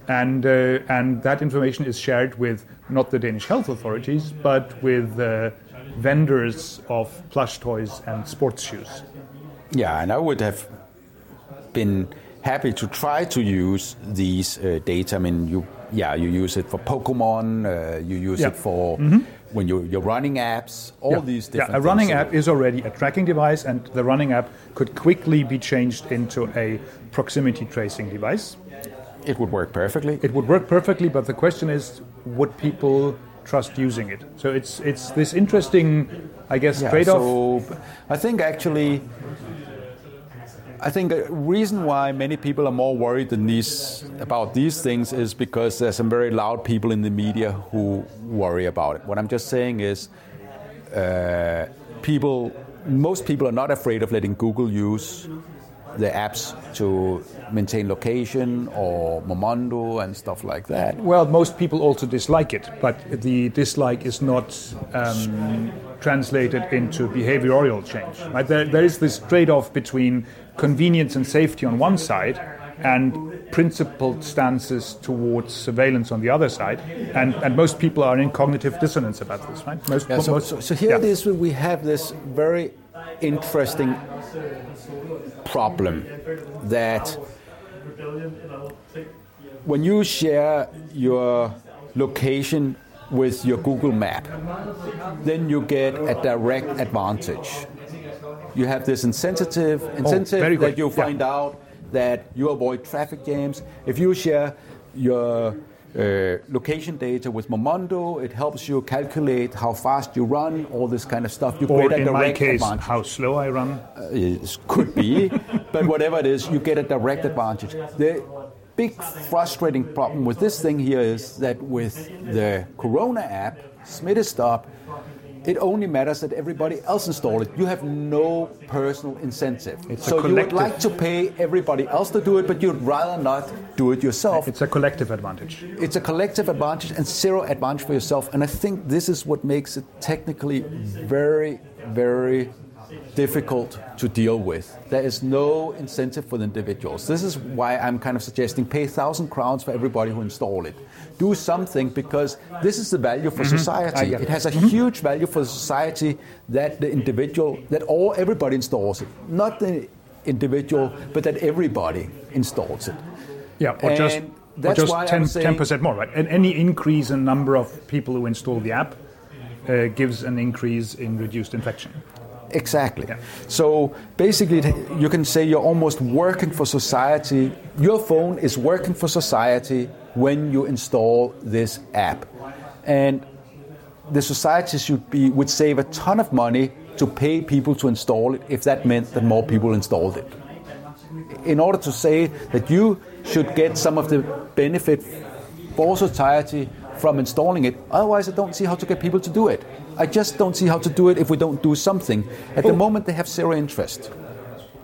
And, uh, and that information is shared with not the Danish health authorities, but with uh, vendors of plush toys and sports shoes. Yeah, and I would have been happy to try to use these uh, data. I mean, you yeah, you use it for Pokemon, uh, you use Yeah. it for when you, you're running apps, all Yeah. these Yeah, a running things. app is already a tracking device, and the running app could quickly be changed into a proximity tracing device. It would work perfectly. It would work perfectly, but the question is, would people trust using it? So it's it's this interesting, I guess, Yeah, trade-off. So I think actually, I think a reason why many people are more worried than these about these things is because there's some very loud people in the media who worry about it. What I'm just saying is, uh, people, most people are not afraid of letting Google use the apps to maintain location or Endomondo and stuff like that. Well, most people also dislike it, but the dislike is not um, translated into behavioral change. Right? There, there is this trade-off between convenience and safety on one side, and principled stances towards surveillance on the other side. And, and most people are in cognitive dissonance about this, right? Most, Yeah, so, most- so, here yeah. it is. We have this very interesting problem that when you share your location with your Google Map, then you get a direct advantage. You have this incentive, incentive Oh, that you Yeah. find out that you avoid traffic jams. If you share your uh, location data with Endomondo, it helps you calculate how fast you run, all this kind of stuff. You or get a in my direct case, advantage. how slow I run. It could be, [laughs] but whatever it is, you get a direct advantage. The big frustrating problem with this thing here is that with the Corona app, Smittestop, it only matters that everybody else install it. You have no personal incentive. It's a so you would like to pay everybody else to do it, but you'd rather not do it yourself. It's a collective advantage. It's a collective advantage and zero advantage for yourself. And I think this is what makes it technically very, very difficult to deal with. There is no incentive for the individuals. This is why I'm kind of suggesting pay thousand crowns for everybody who install it. Do something because this is the value for I society. It it. has a huge value for society that the individual, that all everybody installs it, not the individual, but that everybody installs it. Yeah, or just, And or just why I'm 10, saying- percent more, right? And any increase in number of people who install the app uh, gives an increase in reduced infection. Exactly. Yeah. So basically, you can say you're almost working for society. Your phone is working for society when you install this app, and the society should be would save a ton of money to pay people to install it if that meant that more people installed it. In order to say that you should get some of the benefit for society from installing it, otherwise I don't see how to get people to do it. I just don't see how to do it if we don't do something. At the oh. moment, they have zero interest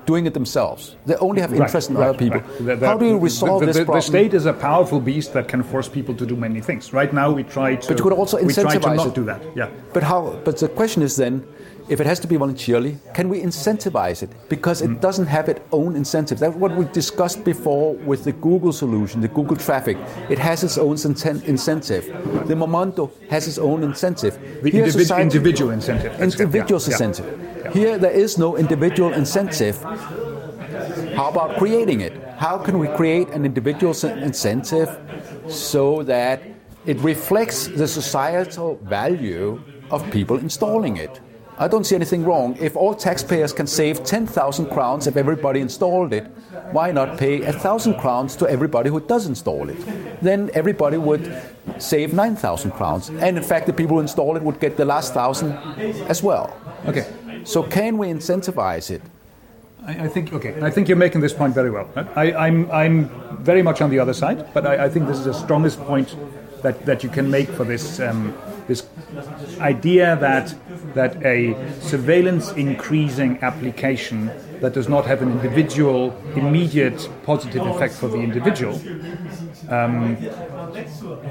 doing it themselves. They only have interest in Right, other people. right. The- the- How do you resolve the, this problem? The state is a powerful beast that can force people to do many things. Right now, we try to. But you could also we try to not it. do that. Yeah. But how? But the question is then, if it has to be voluntarily, can we incentivize it? Because Mm. it doesn't have its own incentives. That's what we discussed before with the Google solution, the Google traffic. It has its own incentive. The Endomondo has its own incentive. The Here, individ- society- individual incentive. It, yeah, Individual's yeah. incentive. Here, there is no individual incentive. How about creating it? How can we create an individual incentive so that it reflects the societal value of people installing it? I don't see anything wrong. If all taxpayers can save 10,000 crowns if everybody installed it, why not pay 1,000 crowns to everybody who does install it? Then everybody would save 9,000 crowns. And in fact, the people who install it would get the last 1,000 as well. Okay. So, can we incentivize it? I, I think okay. I think you're making this point very well. I, I'm I'm very much on the other side, but I, I think this is the strongest point that, that you can make for this um, this idea that that a surveillance increasing application that does not have an individual immediate positive effect for the individual um,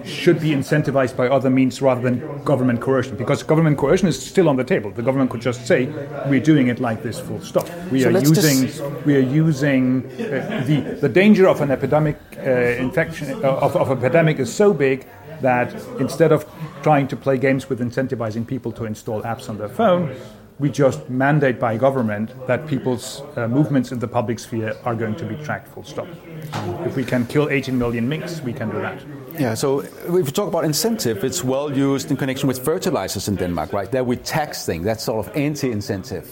should be incentivized by other means rather than government coercion. Because government coercion is still on the table. The government could just say, "We're doing it like this, full stop." We So are using just- we are using uh, the the danger of an epidemic uh, infection uh, of, of a pandemic is so big that instead of trying to play games with incentivizing people to install apps on their phone, we just mandate by government that people's uh, movements in the public sphere are going to be tracked full stop. If we can kill 18 million minks, we can do that. Yeah, so if we talk about incentive, it's well used in connection with fertilizers in Denmark, right? There we tax things, that's sort of anti incentive,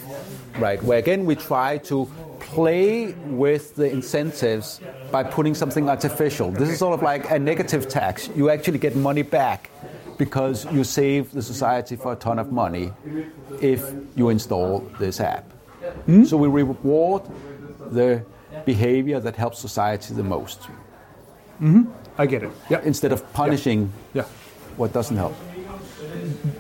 right? Where again we try to play with the incentives by putting something artificial. This is sort of like a negative tax. You actually get money back because you save the society for a ton of money if you install this app. Mm-hmm. So we reward the behavior that helps society the most. Mm-hmm. I get it. Yeah. Instead of punishing yeah. what doesn't help.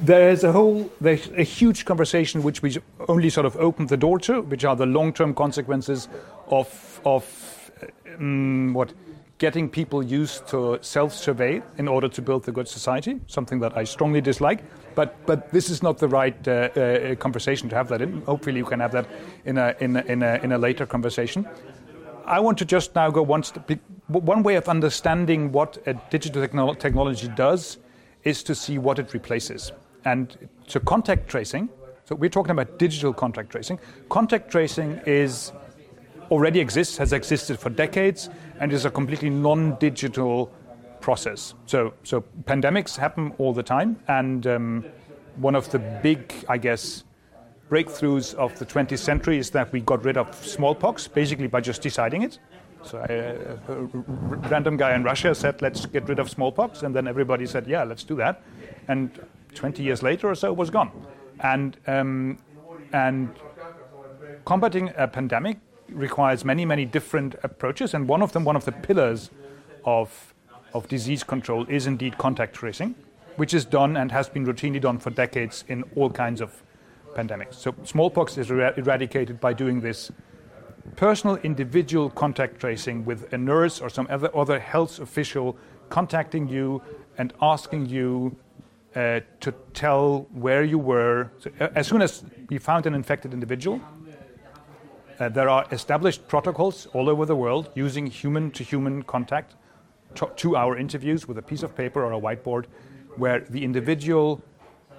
There's a whole, there's a huge conversation which we only sort of opened the door to, which are the long-term consequences of of um, what getting people used to self-survey in order to build the good society, something that I strongly dislike. But but this is not the right uh, uh, conversation to have that in. Hopefully, you can have that in a in a, in a, in a later conversation. I want to just now go one. One way of understanding what a digital technolo- technology does is to see what it replaces. And so, contact tracing. So we're talking about digital contact tracing. Contact tracing is already exists, has existed for decades, and is a completely non-digital process. So, so pandemics happen all the time, and um, one of the big, I guess, breakthroughs of the 20th century is that we got rid of smallpox, basically by just deciding it. So uh, a random guy in Russia said, "Let's get rid of smallpox," and then everybody said, "Yeah, let's do that." And 20 years later or so, it was gone. And um, and combating a pandemic requires many, many different approaches, and one of them, one of the pillars of, of disease control is indeed contact tracing, which is done and has been routinely done for decades in all kinds of pandemics. So smallpox is er- eradicated by doing this personal individual contact tracing with a nurse or some other, other health official contacting you and asking you uh, to tell where you were. So, uh, as soon as we found an infected individual, uh, there are established protocols all over the world using human to human contact, two hour interviews with a piece of paper or a whiteboard, where the individual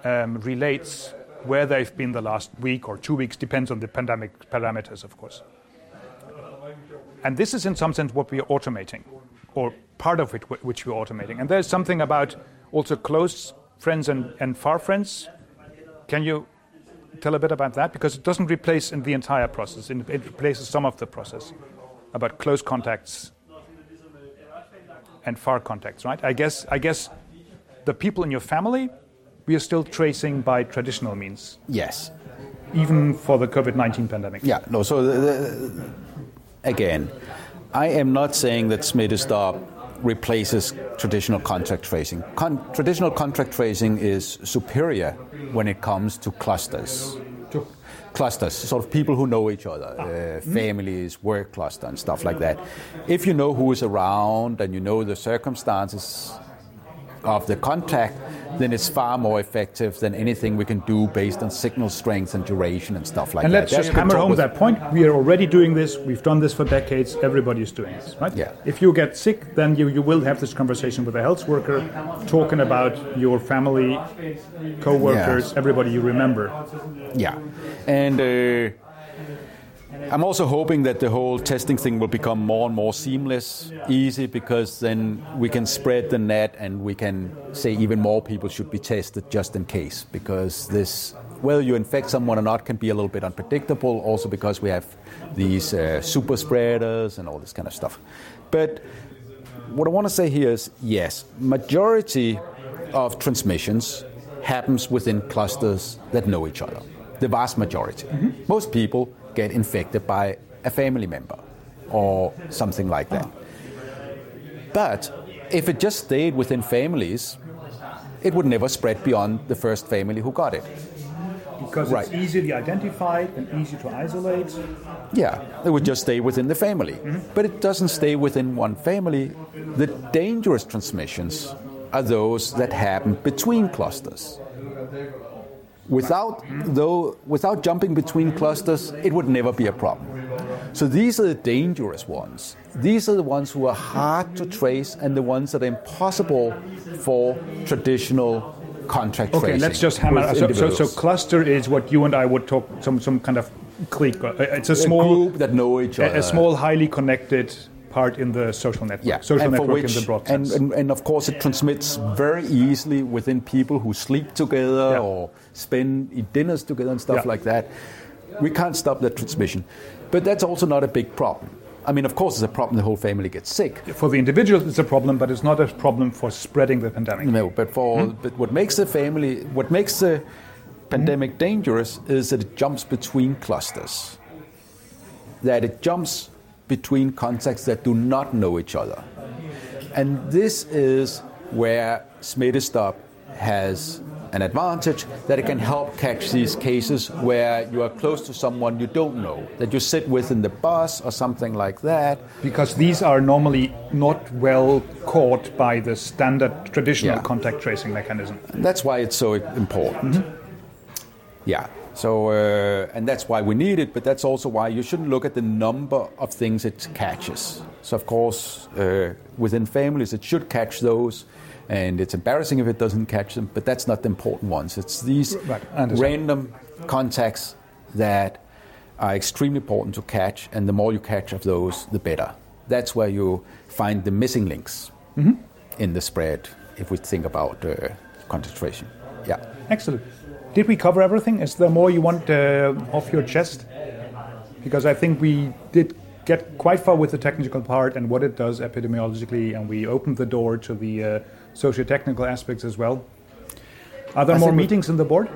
um, relates where they've been the last week or two weeks, depends on the pandemic parameters, of course. And this is, in some sense, what we are automating, or part of it which we're automating. And there's something about also close friends and, and far friends. Can you tell a bit about that? Because it doesn't replace in the entire process, it replaces some of the process about close contacts and far contacts, right? I guess, I guess the people in your family, we are still tracing by traditional means. Yes. Even for the COVID 19 pandemic. Yeah, no, so the, the, again, I am not saying that SmitteStop replaces traditional contact tracing. Con- traditional contact tracing is superior when it comes to clusters. Sure. Clusters, sort of people who know each other, uh, mm. families, work cluster, and stuff like that. If you know who is around and you know the circumstances of the contact, then it's far more effective than anything we can do based on signal strength and duration and stuff like and that. And let's just hammer home that point. We are already doing this. We've done this for decades. Everybody is doing this, right? Yeah. If you get sick, then you, you will have this conversation with a health worker, talking about your family, co-workers, yeah. everybody you remember. Yeah, and. Uh, I'm also hoping that the whole testing thing will become more and more seamless, easy, because then we can spread the net and we can say even more people should be tested just in case. Because this, whether you infect someone or not, can be a little bit unpredictable, also because we have these uh, super spreaders and all this kind of stuff. But what I want to say here is yes, majority of transmissions happens within clusters that know each other. The vast majority. Mm-hmm. Most people get infected by a family member or something like that. But if it just stayed within families, it would never spread beyond the first family who got it. Because right. it's easily identified and easy to isolate. Yeah, it would just stay within the family. Mm-hmm. But it doesn't stay within one family. The dangerous transmissions are those that happen between clusters. Without, though, without jumping between clusters, it would never be a problem. So these are the dangerous ones. These are the ones who are hard to trace and the ones that are impossible for traditional contact Okay, tracing. let's just hammer. with So, so, so cluster is what you and I would talk some some kind of clique. uh, It's a a small group that know each other. a, a small, highly connected part in the social network. yeah, social and for network which, in the broad and, sense. and, and of course it transmits very easily within people who sleep together Yeah. or spend eat dinners together and stuff Yeah. like that. We can't stop that transmission, but that's also not a big problem. I mean, of course, it's a problem. The whole family gets sick. for the individual, it's a problem, but it's not a problem for spreading the pandemic. No, but for Hmm? but what makes the family, what makes the pandemic dangerous is that it jumps between clusters. That it jumps between contacts that do not know each other, and this is where Smittestop has an advantage that it can help catch these cases where you are close to someone you don't know, that you sit with in the bus or something like that. Because these are normally not well caught by the standard traditional Yeah. contact tracing mechanism. And that's why it's so important. Mm-hmm. Yeah. So, uh, and that's why we need it, but that's also why you shouldn't look at the number of things it catches. So, of course, uh, within families, it should catch those, and it's embarrassing if it doesn't catch them, but that's not the important ones. It's these Right, random contacts that are extremely important to catch, and the more you catch of those, the better. That's where you find the missing links Mm-hmm. in the spread, if we think about uh, concentration. Yeah. Excellent. Did we cover everything? Is there more you want uh, off your chest? Because I think we did get quite far with the technical part and what it does epidemiologically, and we opened the door to the uh, socio-technical aspects as well. Are there I more meetings in the board,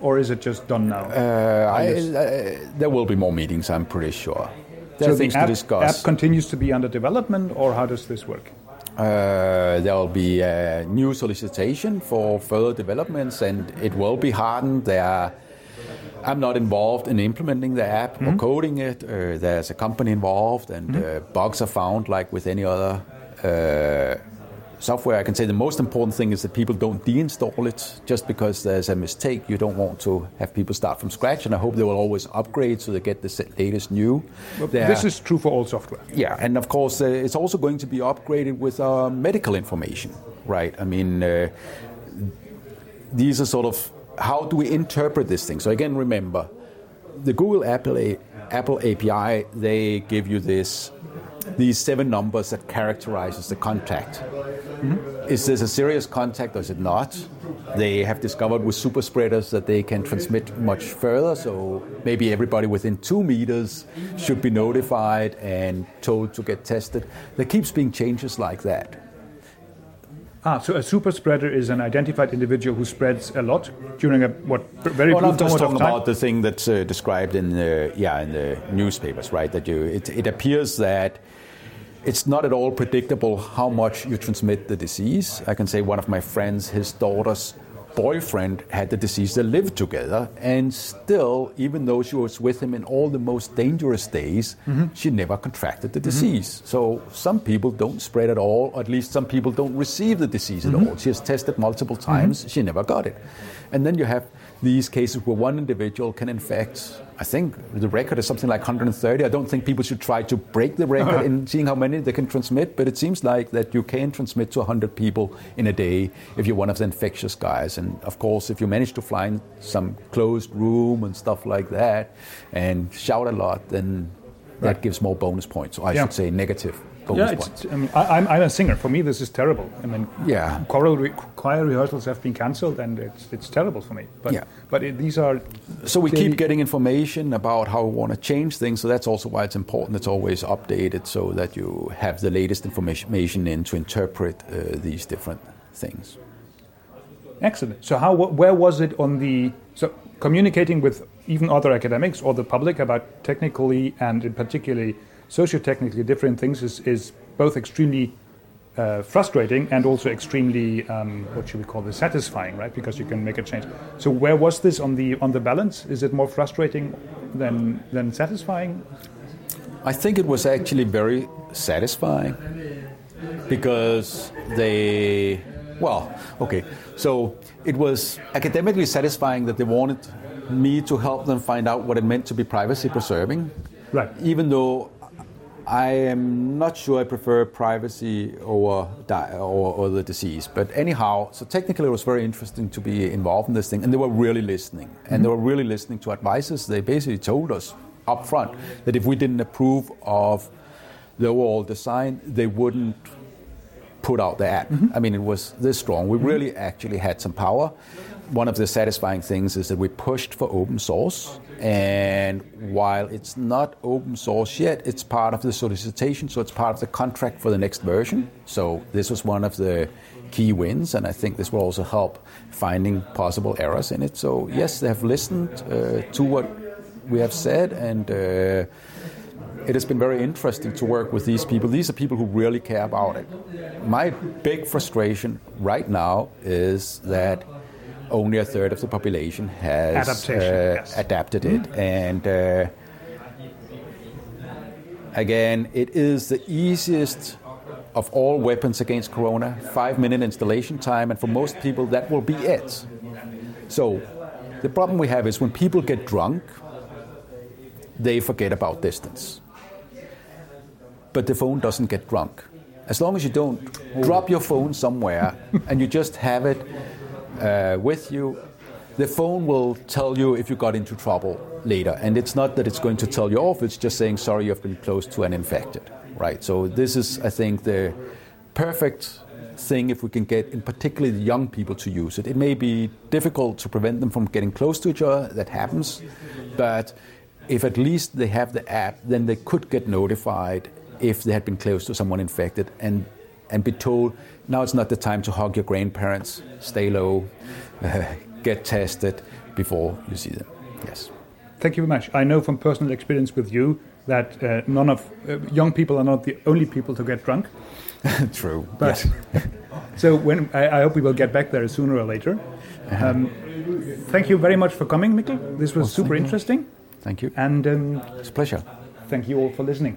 or is it just done now? Uh, I, uh, there will be more meetings, I'm pretty sure. There so are things the app, to discuss. app continues to be under development, or how does this work? Uh, there will be a new solicitation for further developments, and it will be hardened. There, I'm not involved in implementing the app or coding it. Uh, there's a company involved, and uh, bugs are found like with any other uh, software. I can say the most important thing is that people don't deinstall it just because there's a mistake. You don't want to have people start from scratch, and I hope they will always upgrade so they get the latest new. There- This is true for all software. yeah, and of course, uh, it's also going to be upgraded with uh, medical information, right? I mean, uh, these are sort of how do we interpret this thing? So again, remember, the Google Apple A- Apple API they give you this these seven numbers that characterizes the contact. Mm-hmm. Is this a serious contact or is it not? They have discovered with super spreaders that they can transmit much further, so maybe everybody within two meters should be notified and told to get tested. There keeps being changes like that. Ah, so a super spreader is an identified individual who spreads a lot during a what very Well, brief I'm just talking time. about the thing that's uh, described in the yeah in the newspapers, right? That you it, it appears that it's not at all predictable how much you transmit the disease. I can say one of my friends, his daughter's boyfriend had the disease. They lived together, and still, even though she was with him in all the most dangerous days, mm-hmm. she never contracted the disease. Mm-hmm. So some people don't spread at all, or at least some people don't receive the disease at mm-hmm. all. She has tested multiple times, she never got it. And then you have these cases where one individual can infect. I think the record is something like 130. I don't think people should try to break the record uh-huh. in seeing how many they can transmit, but it seems like that you can transmit to 100 people in a day if you're one of the infectious guys. And of course, if you manage to find some closed room and stuff like that and shout a lot, then that gives more bonus points. Or I Yeah. should say negative bonus Yeah, points. I mean, I, I'm, I'm a singer. For me, this is terrible. I mean, Yeah. choral re- choir rehearsals have been cancelled, and it's it's terrible for me. But Yeah. but it, these are So we keep getting information about how we want to change things. So that's also why it's important. It's always updated so that you have the latest information in to interpret uh, these different things. excellent. So how where was it on the so communicating with even other academics or the public about technically and in particularly socio-technically different things is, is both extremely uh, frustrating and also extremely um, what should we call this satisfying, right? Because you can make a change. So where was this on the on the balance? Is it more frustrating than than satisfying? I think it was actually very satisfying because they, well, okay, so it was academically satisfying that they wanted me to help them find out what it meant to be privacy preserving. Right. Even though I am not sure I prefer privacy over, di- or, or the disease. But anyhow, so technically it was very interesting to be involved in this thing. And they were really listening. And they were really listening to advices. They basically told us up front that if we didn't approve of the overall design, they wouldn't put out the app. Mm-hmm. I mean, it was this strong. We mm-hmm. really actually had some power. One of the satisfying things is that we pushed for open source. And while it's not open source yet, it's part of the solicitation, so it's part of the contract for the next version. So this was one of the key wins, and I think this will also help finding possible errors in it. So yes, they have listened uh, to what we have said, and uh, it has been very interesting to work with these people. These are people who really care about it. My big frustration right now is that only a third of the population has Adaptation, uh, yes. adapted it, and uh, again, it is the easiest of all weapons against corona. Five minute installation time, and for most people, that will be it. So, the problem we have is when people get drunk, they forget about distance. But the phone doesn't get drunk. As long as you don't drop your phone somewhere and you just have it uh, with you, the phone will tell you if you got into trouble later. And it's not that it's going to tell you off, it's just saying, sorry, you've been close to an infected. Right? So, this is, I think, the perfect thing if we can get, in particularly the young people, to use it. It may be difficult to prevent them from getting close to each other, that happens. But if at least they have the app, then they could get notified if they had been close to someone infected and, and be told, now it's not the time to hug your grandparents, stay low, [laughs] get tested before you see them. Yes. Thank you very much. I know from personal experience with you that uh, none of uh, young people are not the only people to get drunk. [laughs] True. But [laughs] so when I, I, hope we will get back there sooner or later. Um, thank you very much for coming, Mikkel. This was Well, super thank you. interesting. Thank you. And um, It's a pleasure. thank you all for listening.